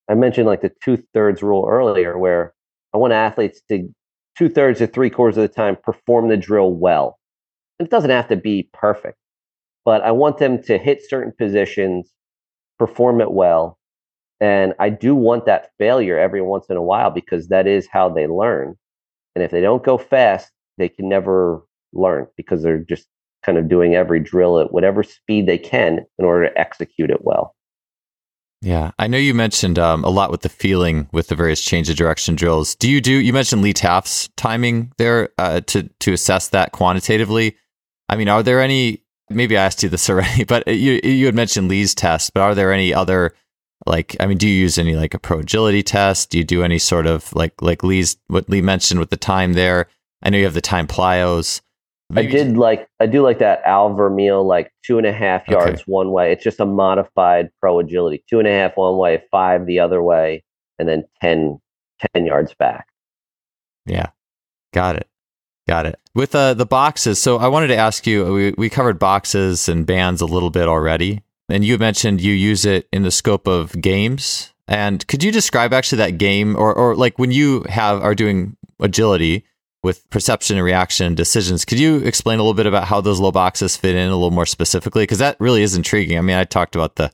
I mentioned like the two thirds rule earlier, where I want athletes to two thirds or three quarters of the time perform the drill well. And it doesn't have to be perfect, but I want them to hit certain positions, perform it well, and I do want that failure every once in a while because that is how they learn. And if they don't go fast, they can never learn because they're just kind of doing every drill at whatever speed they can in order to execute it well. Yeah, I know you mentioned um, a lot with the feeling with the various change of direction drills. Do you do? You mentioned Lee Taft's timing there uh, to to assess that quantitatively. I mean, are there any? Maybe I asked you this <laughs> already, but you you had mentioned Lee's test. But are there any other like i mean do you use any like a pro agility test do you do any sort of like like lee's what lee mentioned with the time there i know you have the time plyos Maybe I did like I do like that Al Vermeil like two and a half yards okay. one way. It's just a modified pro agility. Two and a half one way, five the other way, and then 10, 10 yards back. Yeah. Got it. Got it. With uh, the boxes, so I wanted to ask you we, we covered boxes and bands a little bit already. And you mentioned you use it in the scope of games. And could you describe actually that game or, or like when you have are doing agility with perception and reaction and decisions, could you explain a little bit about how those low boxes fit in a little more specifically? Because that really is intriguing. I mean, I talked about the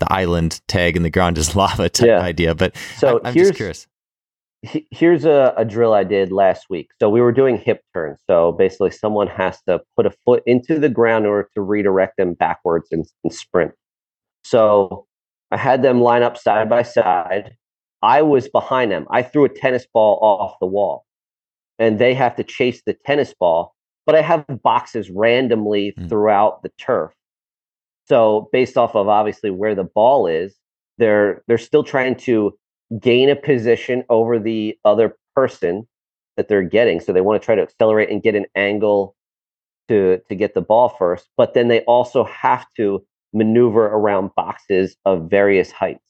the island tag and the ground is <laughs> lava type yeah. idea, but so I, am just curious. here's a, a, drill I did last week. So we were doing hip turns. So basically, someone has to put a foot into the ground in order to redirect them backwards and, and sprint. So I had them line up side by side. I was behind them. I threw a tennis ball off the wall, and they have to chase the tennis ball. But I have boxes randomly mm. throughout the turf. So based off of obviously where the ball is, they're they're still trying to gain a position over the other person that they're getting. So they want to try to accelerate and get an angle to to get the ball first. But then they also have to maneuver around boxes of various heights.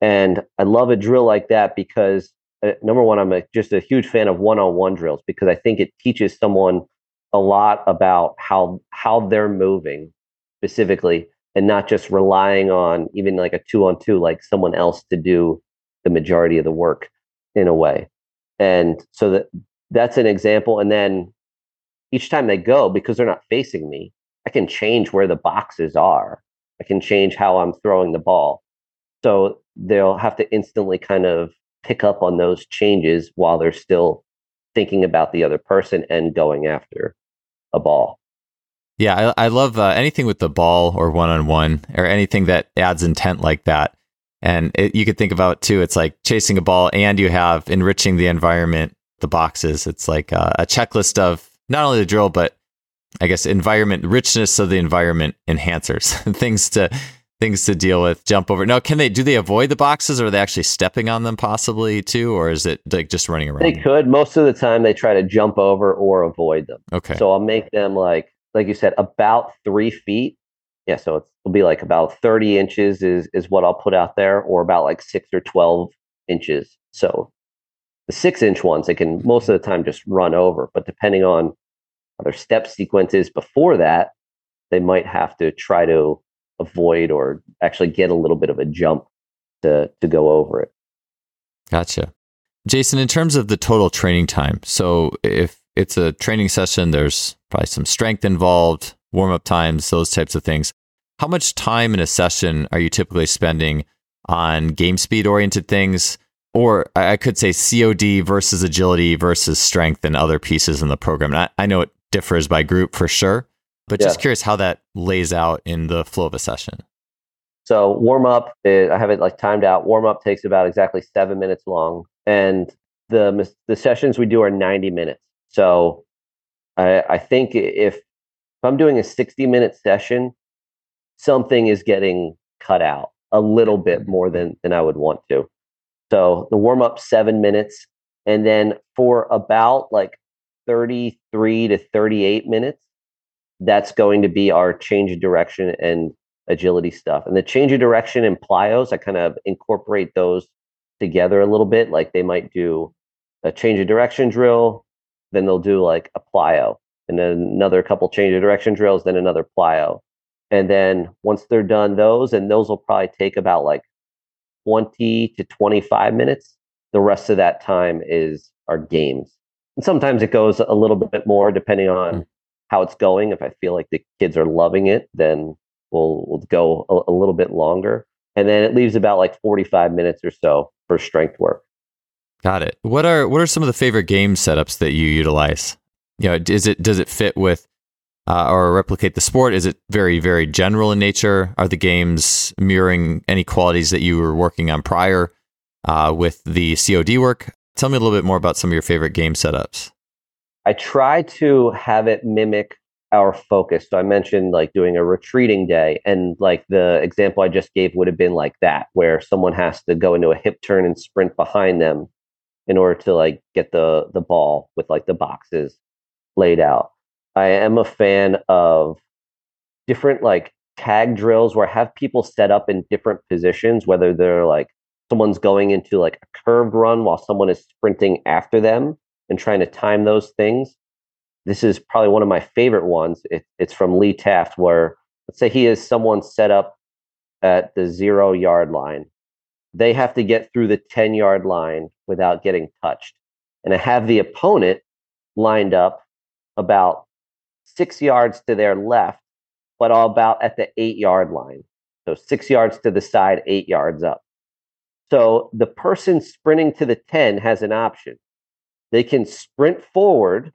And I love a drill like that because uh, number one, I'm a, just a huge fan of one-on-one drills because I think it teaches someone a lot about how how they're moving specifically and not just relying on even like a two on two like someone else to do the majority of the work in a way. And so that that's an example. And then each time they go, because they're not facing me, I can change where the boxes are. I can change how I'm throwing the ball. So they'll have to instantly kind of pick up on those changes while they're still thinking about the other person and going after a ball. Yeah, I, I love uh, anything with the ball or one on one or anything that adds intent like that. And it, you could think about too, it's like chasing a ball and you have enriching the environment, the boxes. It's like a, a checklist of not only the drill, but I guess environment richness of the environment enhancers, <laughs> things to things to deal with, jump over. Now, can they do they avoid the boxes or are they actually stepping on them possibly too? Or is it like just running around? They could. Most of the time they try to jump over or avoid them. Okay. So I'll make them like like you said, about three feet yeah, so it'll be like about 30 inches is is what I'll put out there, or about like six or 12 inches. So the six inch ones, they can most of the time just run over, but depending on other step sequences before that, they might have to try to avoid or actually get a little bit of a jump to to go over it. Gotcha. Jason, in terms of the total training time, so if it's a training session, there's probably some strength involved, warm up times, those types of things. How much time in a session are you typically spending on game speed oriented things? Or I could say COD versus agility versus strength and other pieces in the program. And I, I know it differs by group for sure, but yeah. just curious how that lays out in the flow of a session. So warm up, I have it like timed out. Warm up takes about exactly seven minutes long, and the the sessions we do are ninety minutes. So I, I think if if I'm doing a 60 minute session, something is getting cut out a little bit mm-hmm. more than, than I would want to. So the warm up seven minutes. And then for about like 33 to 38 minutes, that's going to be our change of direction and agility stuff. And the change of direction and plyos, I kind of incorporate those together a little bit. Like they might do a change of direction drill, then they'll do like a plyo and then another couple change of direction drills, then another plyo. And then once they're done those, and those will probably take about like 20 to 25 minutes. The rest of that time is our games. And sometimes it goes a little bit more depending on mm. how it's going. If I feel like the kids are loving it, then we'll, we'll go a, a little bit longer. And then it leaves about like 45 minutes or so for strength work. Got it. What are what are some of the favorite game setups that you utilize? you know, is it does it fit with uh, or replicate the sport? Is it very very general in nature? Are the games mirroring any qualities that you were working on prior uh, with the COD work? Tell me a little bit more about some of your favorite game setups. I try to have it mimic our focus. So I mentioned like doing a retreating day, and like the example I just gave would have been like that, where someone has to go into a hip turn and sprint behind them in order to like get the the ball with like the boxes laid out. I am a fan of different like tag drills where I have people set up in different positions, whether they're like someone's going into like a curved run while someone is sprinting after them and trying to time those things. This is probably one of my favorite ones. It, it's from Lee Taft, where let's say he is someone set up at the zero yard line. They have to get through the 10 yard line without getting touched. And I have the opponent lined up about six yards to their left, but all about at the eight yard line. So six yards to the side, eight yards up. So the person sprinting to the 10 has an option. They can sprint forward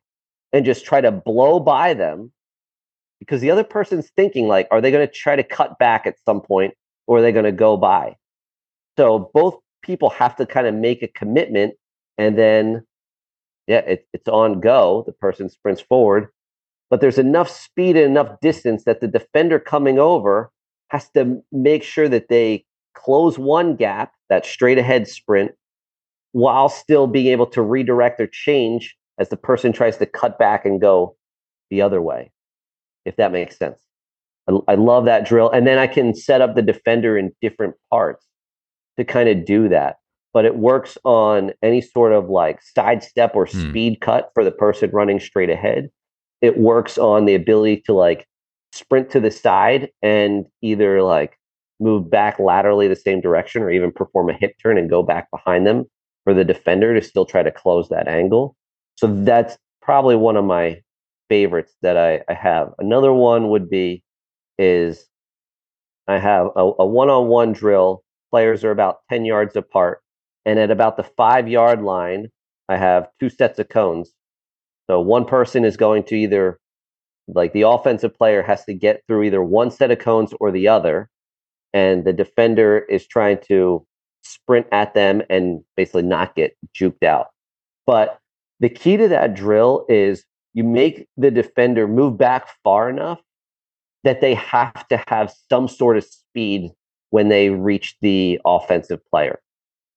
and just try to blow by them because the other person's thinking like are they going to try to cut back at some point or are they going to go by so both people have to kind of make a commitment and then yeah it, it's on go the person sprints forward but there's enough speed and enough distance that the defender coming over has to make sure that they close one gap that straight ahead sprint while still being able to redirect or change as the person tries to cut back and go the other way if that makes sense. I, I love that drill. And then I can set up the defender in different parts to kind of do that. But it works on any sort of like sidestep or hmm. speed cut for the person running straight ahead. It works on the ability to like sprint to the side and either like move back laterally the same direction or even perform a hip turn and go back behind them for the defender to still try to close that angle. So that's probably one of my favorites that I, I have. Another one would be is I have a, a one-on-one drill. Players are about 10 yards apart. And at about the five yard line, I have two sets of cones. So one person is going to either like the offensive player has to get through either one set of cones or the other. And the defender is trying to sprint at them and basically not get juked out. But the key to that drill is you make the defender move back far enough that they have to have some sort of speed when they reach the offensive player.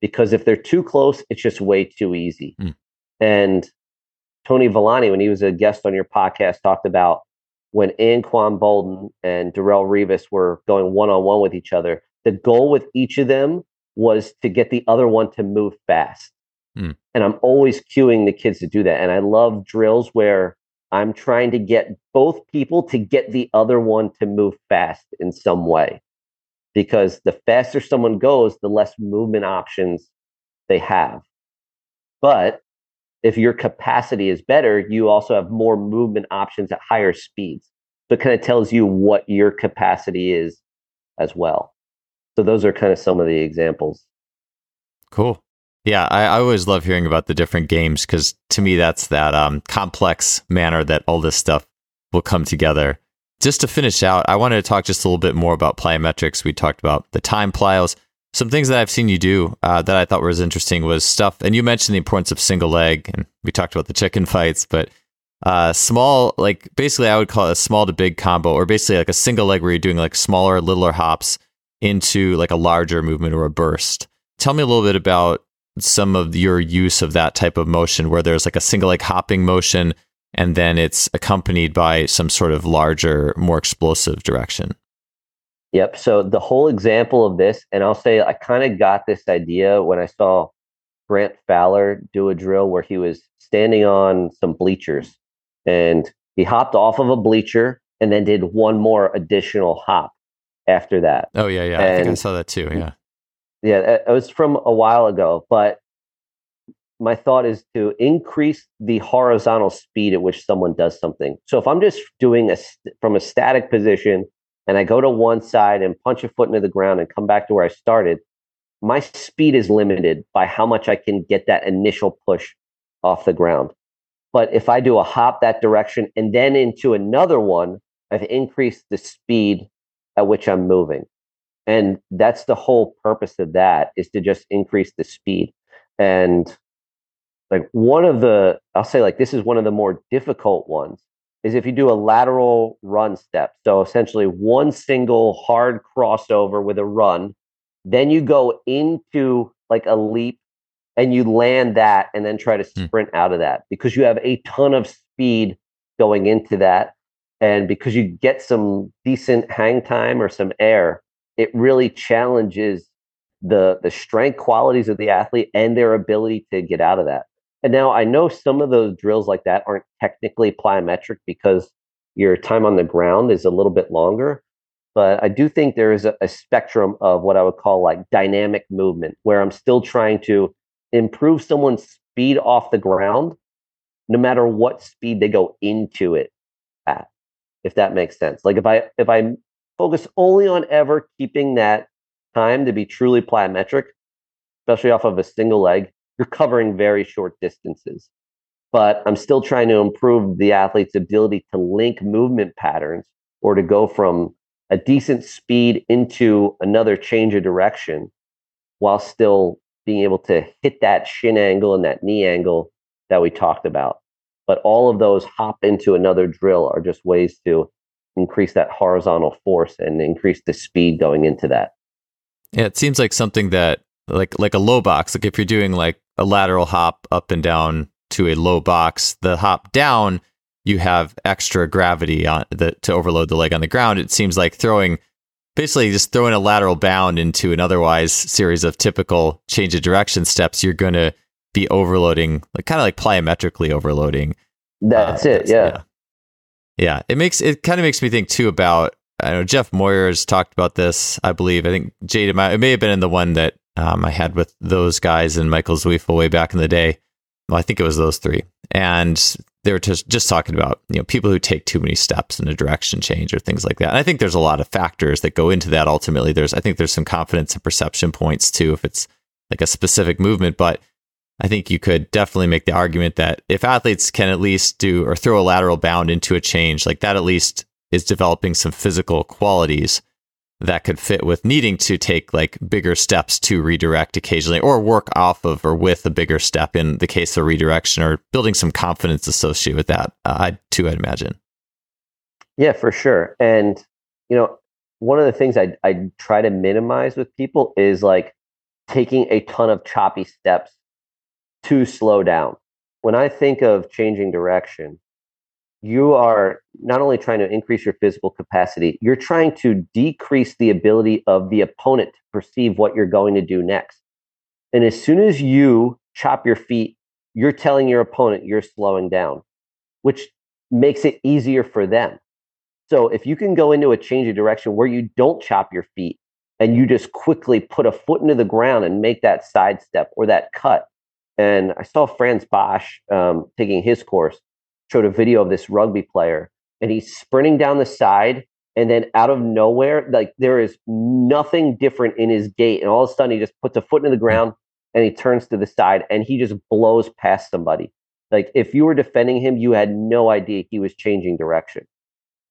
Because if they're too close, it's just way too easy. Mm. And Tony Villani, when he was a guest on your podcast, talked about when Anquan Boldin and Darrelle Revis were going one on one with each other, the goal with each of them was to get the other one to move fast. Mm. And I'm always cueing the kids to do that. And I love drills where I'm trying to get both people to get the other one to move fast in some way. Because the faster someone goes, the less movement options they have. But if your capacity is better, you also have more movement options at higher speeds. So it kind of tells you what your capacity is as well. So those are kind of some of the examples. Cool. Yeah, I, I, always love hearing about the different games because to me, that's that um, complex manner that all this stuff will come together. Just to finish out, I wanted to talk just a little bit more about plyometrics. We talked about the time plyos. Some things that I've seen you do uh, that I thought was interesting was stuff, and you mentioned the importance of single leg, and we talked about the chicken fights, but uh, small, like basically, I would call it a small to big combo, or basically like a single leg where you're doing like smaller, littler hops into like a larger movement or a burst. Tell me a little bit about some of your use of that type of motion where there's like a single leg hopping motion and then it's accompanied by some sort of larger, more explosive direction. Yep. So the whole example of this, and I'll say I kind of got this idea when I saw Grant Fowler do a drill where he was standing on some bleachers and he hopped off of a bleacher and then did one more additional hop after that. Oh yeah, yeah. And I think I saw that too. Yeah yeah, it was from a while ago, but my thought is to increase the horizontal speed at which someone does something. So if I'm just doing a from a static position and I go to one side and punch a foot into the ground and come back to where I started, my speed is limited by how much I can get that initial push off the ground. But if I do a hop that direction and then into another one, I've increased the speed at which I'm moving and that's the whole purpose of that is to just increase the speed and like one of the i'll say like this is one of the more difficult ones is if you do a lateral run step so essentially one single hard crossover with a run then you go into like a leap and you land that and then try to hmm. sprint mm. out of that because you have a ton of speed going into that and because you get some decent hang time or some air it really challenges the the strength qualities of the athlete and their ability to get out of that. And now I know some of those drills like that aren't technically plyometric because your time on the ground is a little bit longer. But I do think there is a, a spectrum of what I would call like dynamic movement where I'm still trying to improve someone's speed off the ground, no matter what speed they go into it at, if that makes sense. Like if I if I focus only on ever keeping that time to be truly plyometric, especially off of a single leg, you're covering very short distances. But I'm still trying to improve the athlete's ability to link movement patterns or to go from a decent speed into another change of direction while still being able to hit that shin angle and that knee angle that we talked about. But all of those hop into another drill are just ways to increase that horizontal force and increase the speed going into that. Yeah, it seems like something that like like a low box. Like if you're doing like a lateral hop up and down to a low box, the hop down, you have extra gravity on the to overload the leg on the ground. It seems like throwing basically just throwing a lateral bound into an otherwise series of typical change of direction steps, you're going to be overloading, like kind of like plyometrically overloading. That's uh, it. That's, yeah. yeah. Yeah. It makes, it kind of makes me think too about, I know Jeff Moyers talked about this, I believe. I think Jade, it may have been in the one that um, I had with those guys and Michael Zweifel way back in the day. Well, I think it was those three. And they were just, just talking about you know people who take too many steps in a direction change or things like that. And I think there's a lot of factors that go into that. Ultimately, there's I think there's some confidence and perception points too if it's like a specific movement. But I think you could definitely make the argument that if athletes can at least do or throw a lateral bound into a change, like that at least is developing some physical qualities that could fit with needing to take like bigger steps to redirect occasionally or work off of or with a bigger step in the case of redirection or building some confidence associated with that uh, I too I'd imagine. Yeah, for sure. And you know, one of the things I I try to minimize with people is like taking a ton of choppy steps to slow down. When I think of changing direction, you are not only trying to increase your physical capacity, you're trying to decrease the ability of the opponent to perceive what you're going to do next. And as soon as you chop your feet, you're telling your opponent you're slowing down, which makes it easier for them. So if you can go into a change of direction where you don't chop your feet and you just quickly put a foot into the ground and make that sidestep or that cut. And I saw Frans Bosch um, taking his course showed a video of this rugby player and he's sprinting down the side and then out of nowhere like there is nothing different in his gait and all of a sudden he just puts a foot in the ground and he turns to the side and he just blows past somebody. Like if you were defending him you had no idea he was changing direction.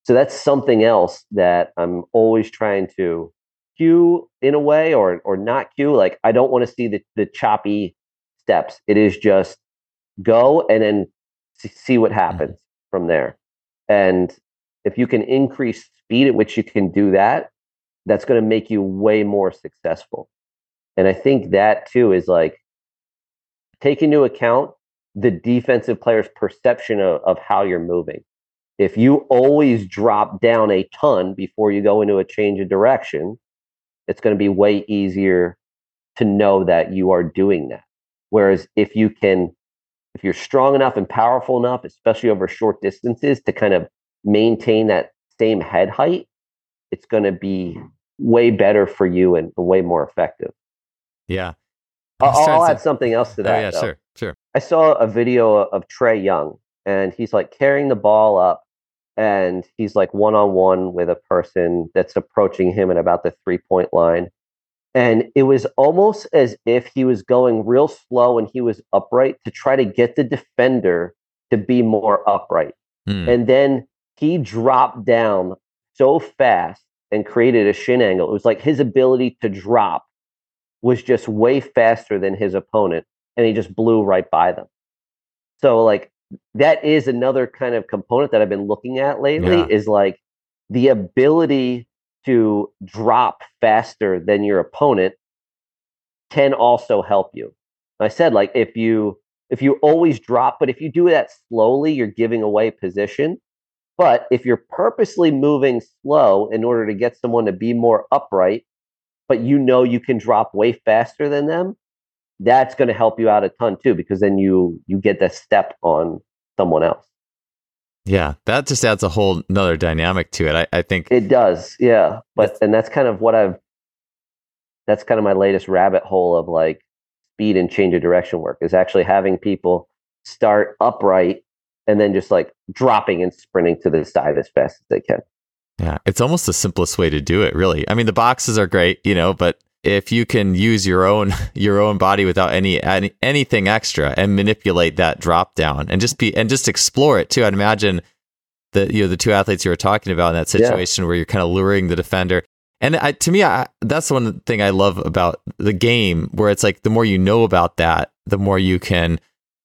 So that's something else that i'm always trying to cue in a way or or not cue like i don't want to see the the choppy steps. It is just go and then see what mm-hmm. happens mm-hmm. from there. And if you can increase speed at which you can do that, that's going to make you way more successful. And I think that too is like take into account the defensive player's perception of, of how you're moving. If you always drop down a ton before you go into a change of direction, it's going to be way easier to know that you are doing that. Whereas if you can if you're strong enough and powerful enough, especially over short distances, to kind of maintain that same head height, it's going to be way better for you and way more effective. Yeah. I'll, I'll add something else to oh, that. Oh, yeah, though. sure, sure. I saw a video of Trae Young, and he's like carrying the ball up, and he's like one on one with a person that's approaching him at about the three point line and it was almost as if he was going real slow and he was upright to try to get the defender to be more upright. Mm. And then he dropped down so fast and created a shin angle. It was like his ability to drop was just way faster than his opponent and he just blew right by them. So like that is another kind of component that I've been looking at lately yeah. is like the ability to drop faster than your opponent can also help you. I said like if you if you always drop, but if you do that slowly, you're giving away position. But if you're purposely moving slow in order to get someone to be more upright, but you know you can drop way faster than them, that's going to help you out a ton too, because then you you get the step on someone else. Yeah, that just adds a whole another dynamic to it. I, I think it does. Yeah, but and that's kind of what I've. That's kind of my latest rabbit hole of like speed and change of direction work is actually having people start upright and then just like dropping and sprinting to the side as fast as they can. Yeah, it's almost the simplest way to do it, really. I mean, the boxes are great, you know, but if you can use your own <laughs> your own body without any, any anything extra and manipulate that drop down and just be and just explore it too. I'd imagine the you know the two athletes you were talking about in that situation yeah. where you're kind of luring the defender. And I, to me, I, that's one thing I love about the game, where it's like the more you know about that, the more you can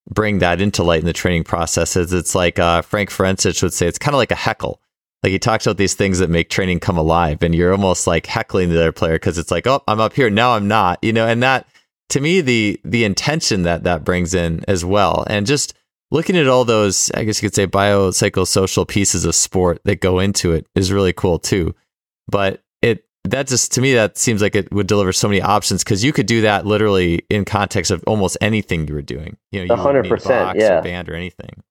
bring that into light in the training processes. It's like uh, Frank Forencich would say, it's kind of like a heckle. Like he talks about these things that make training come alive, and you're almost like heckling the other player because it's like, oh, I'm up here now, I'm not, you know. And that, to me, the the intention that that brings in as well, and just looking at all those, I guess you could say, biopsychosocial pieces of sport that go into it is really cool too. But it that just to me that seems like it would deliver so many options because you could do that literally in context of almost anything you were doing. You know, hundred percent, yeah, or band or anything.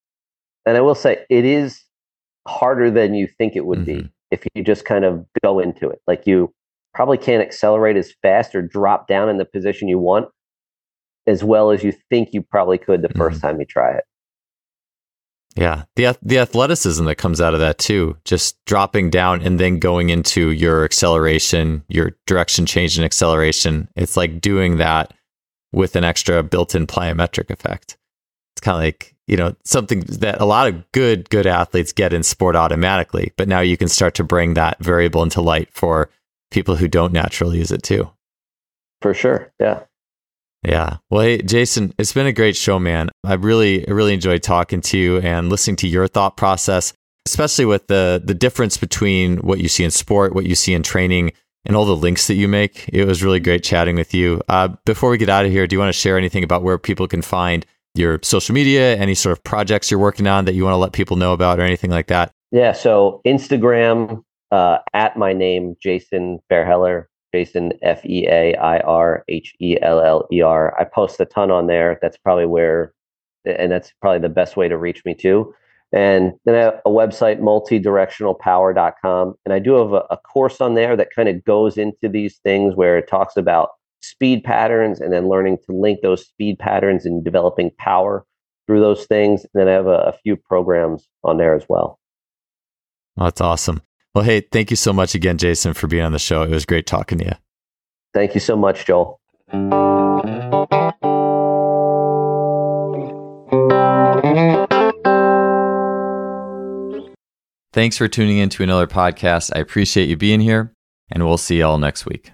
And I will say it is harder than you think it would mm-hmm. be if you just kind of go into it. Like you probably can't accelerate as fast or drop down in the position you want as well as you think you probably could the 1st mm-hmm. time you try it. Yeah, the the athleticism that comes out of that too, just dropping down and then going into your acceleration, your direction change and acceleration. It's like doing that with an extra built-in plyometric effect. It's kind of like you know something that a lot of good good athletes get in sport automatically, but now you can start to bring that variable into light for people who don't naturally use it too. For sure, yeah. Yeah. Well, hey, Jason, it's been a great show, man. I really, really enjoyed talking to you and listening to your thought process, especially with the the difference between what you see in sport, what you see in training, and all the links that you make. It was really great chatting with you. Uh, before we get out of here, do you want to share anything about where people can find your social media, any sort of projects you're working on that you want to let people know about, or anything like that? Yeah. So Instagram uh, at my name, Jason Feairheller, Jason F E A I R H E L L E R. I post a ton on there. That's probably where, and that's probably the best way to reach me too. And then I have a website, multidirectionalpower.com. And I do have a, a course on there that kind of goes into these things where it talks about speed patterns and then learning to link those speed patterns and developing power through those things. And then I have a, a few programs on there as well. That's awesome. Well, hey, thank you so much again, Jason, for being on the show. It was great talking to you. Thank you so much, Joel. Thanks for tuning in to another podcast. I appreciate you being here, and we'll see y'all next week.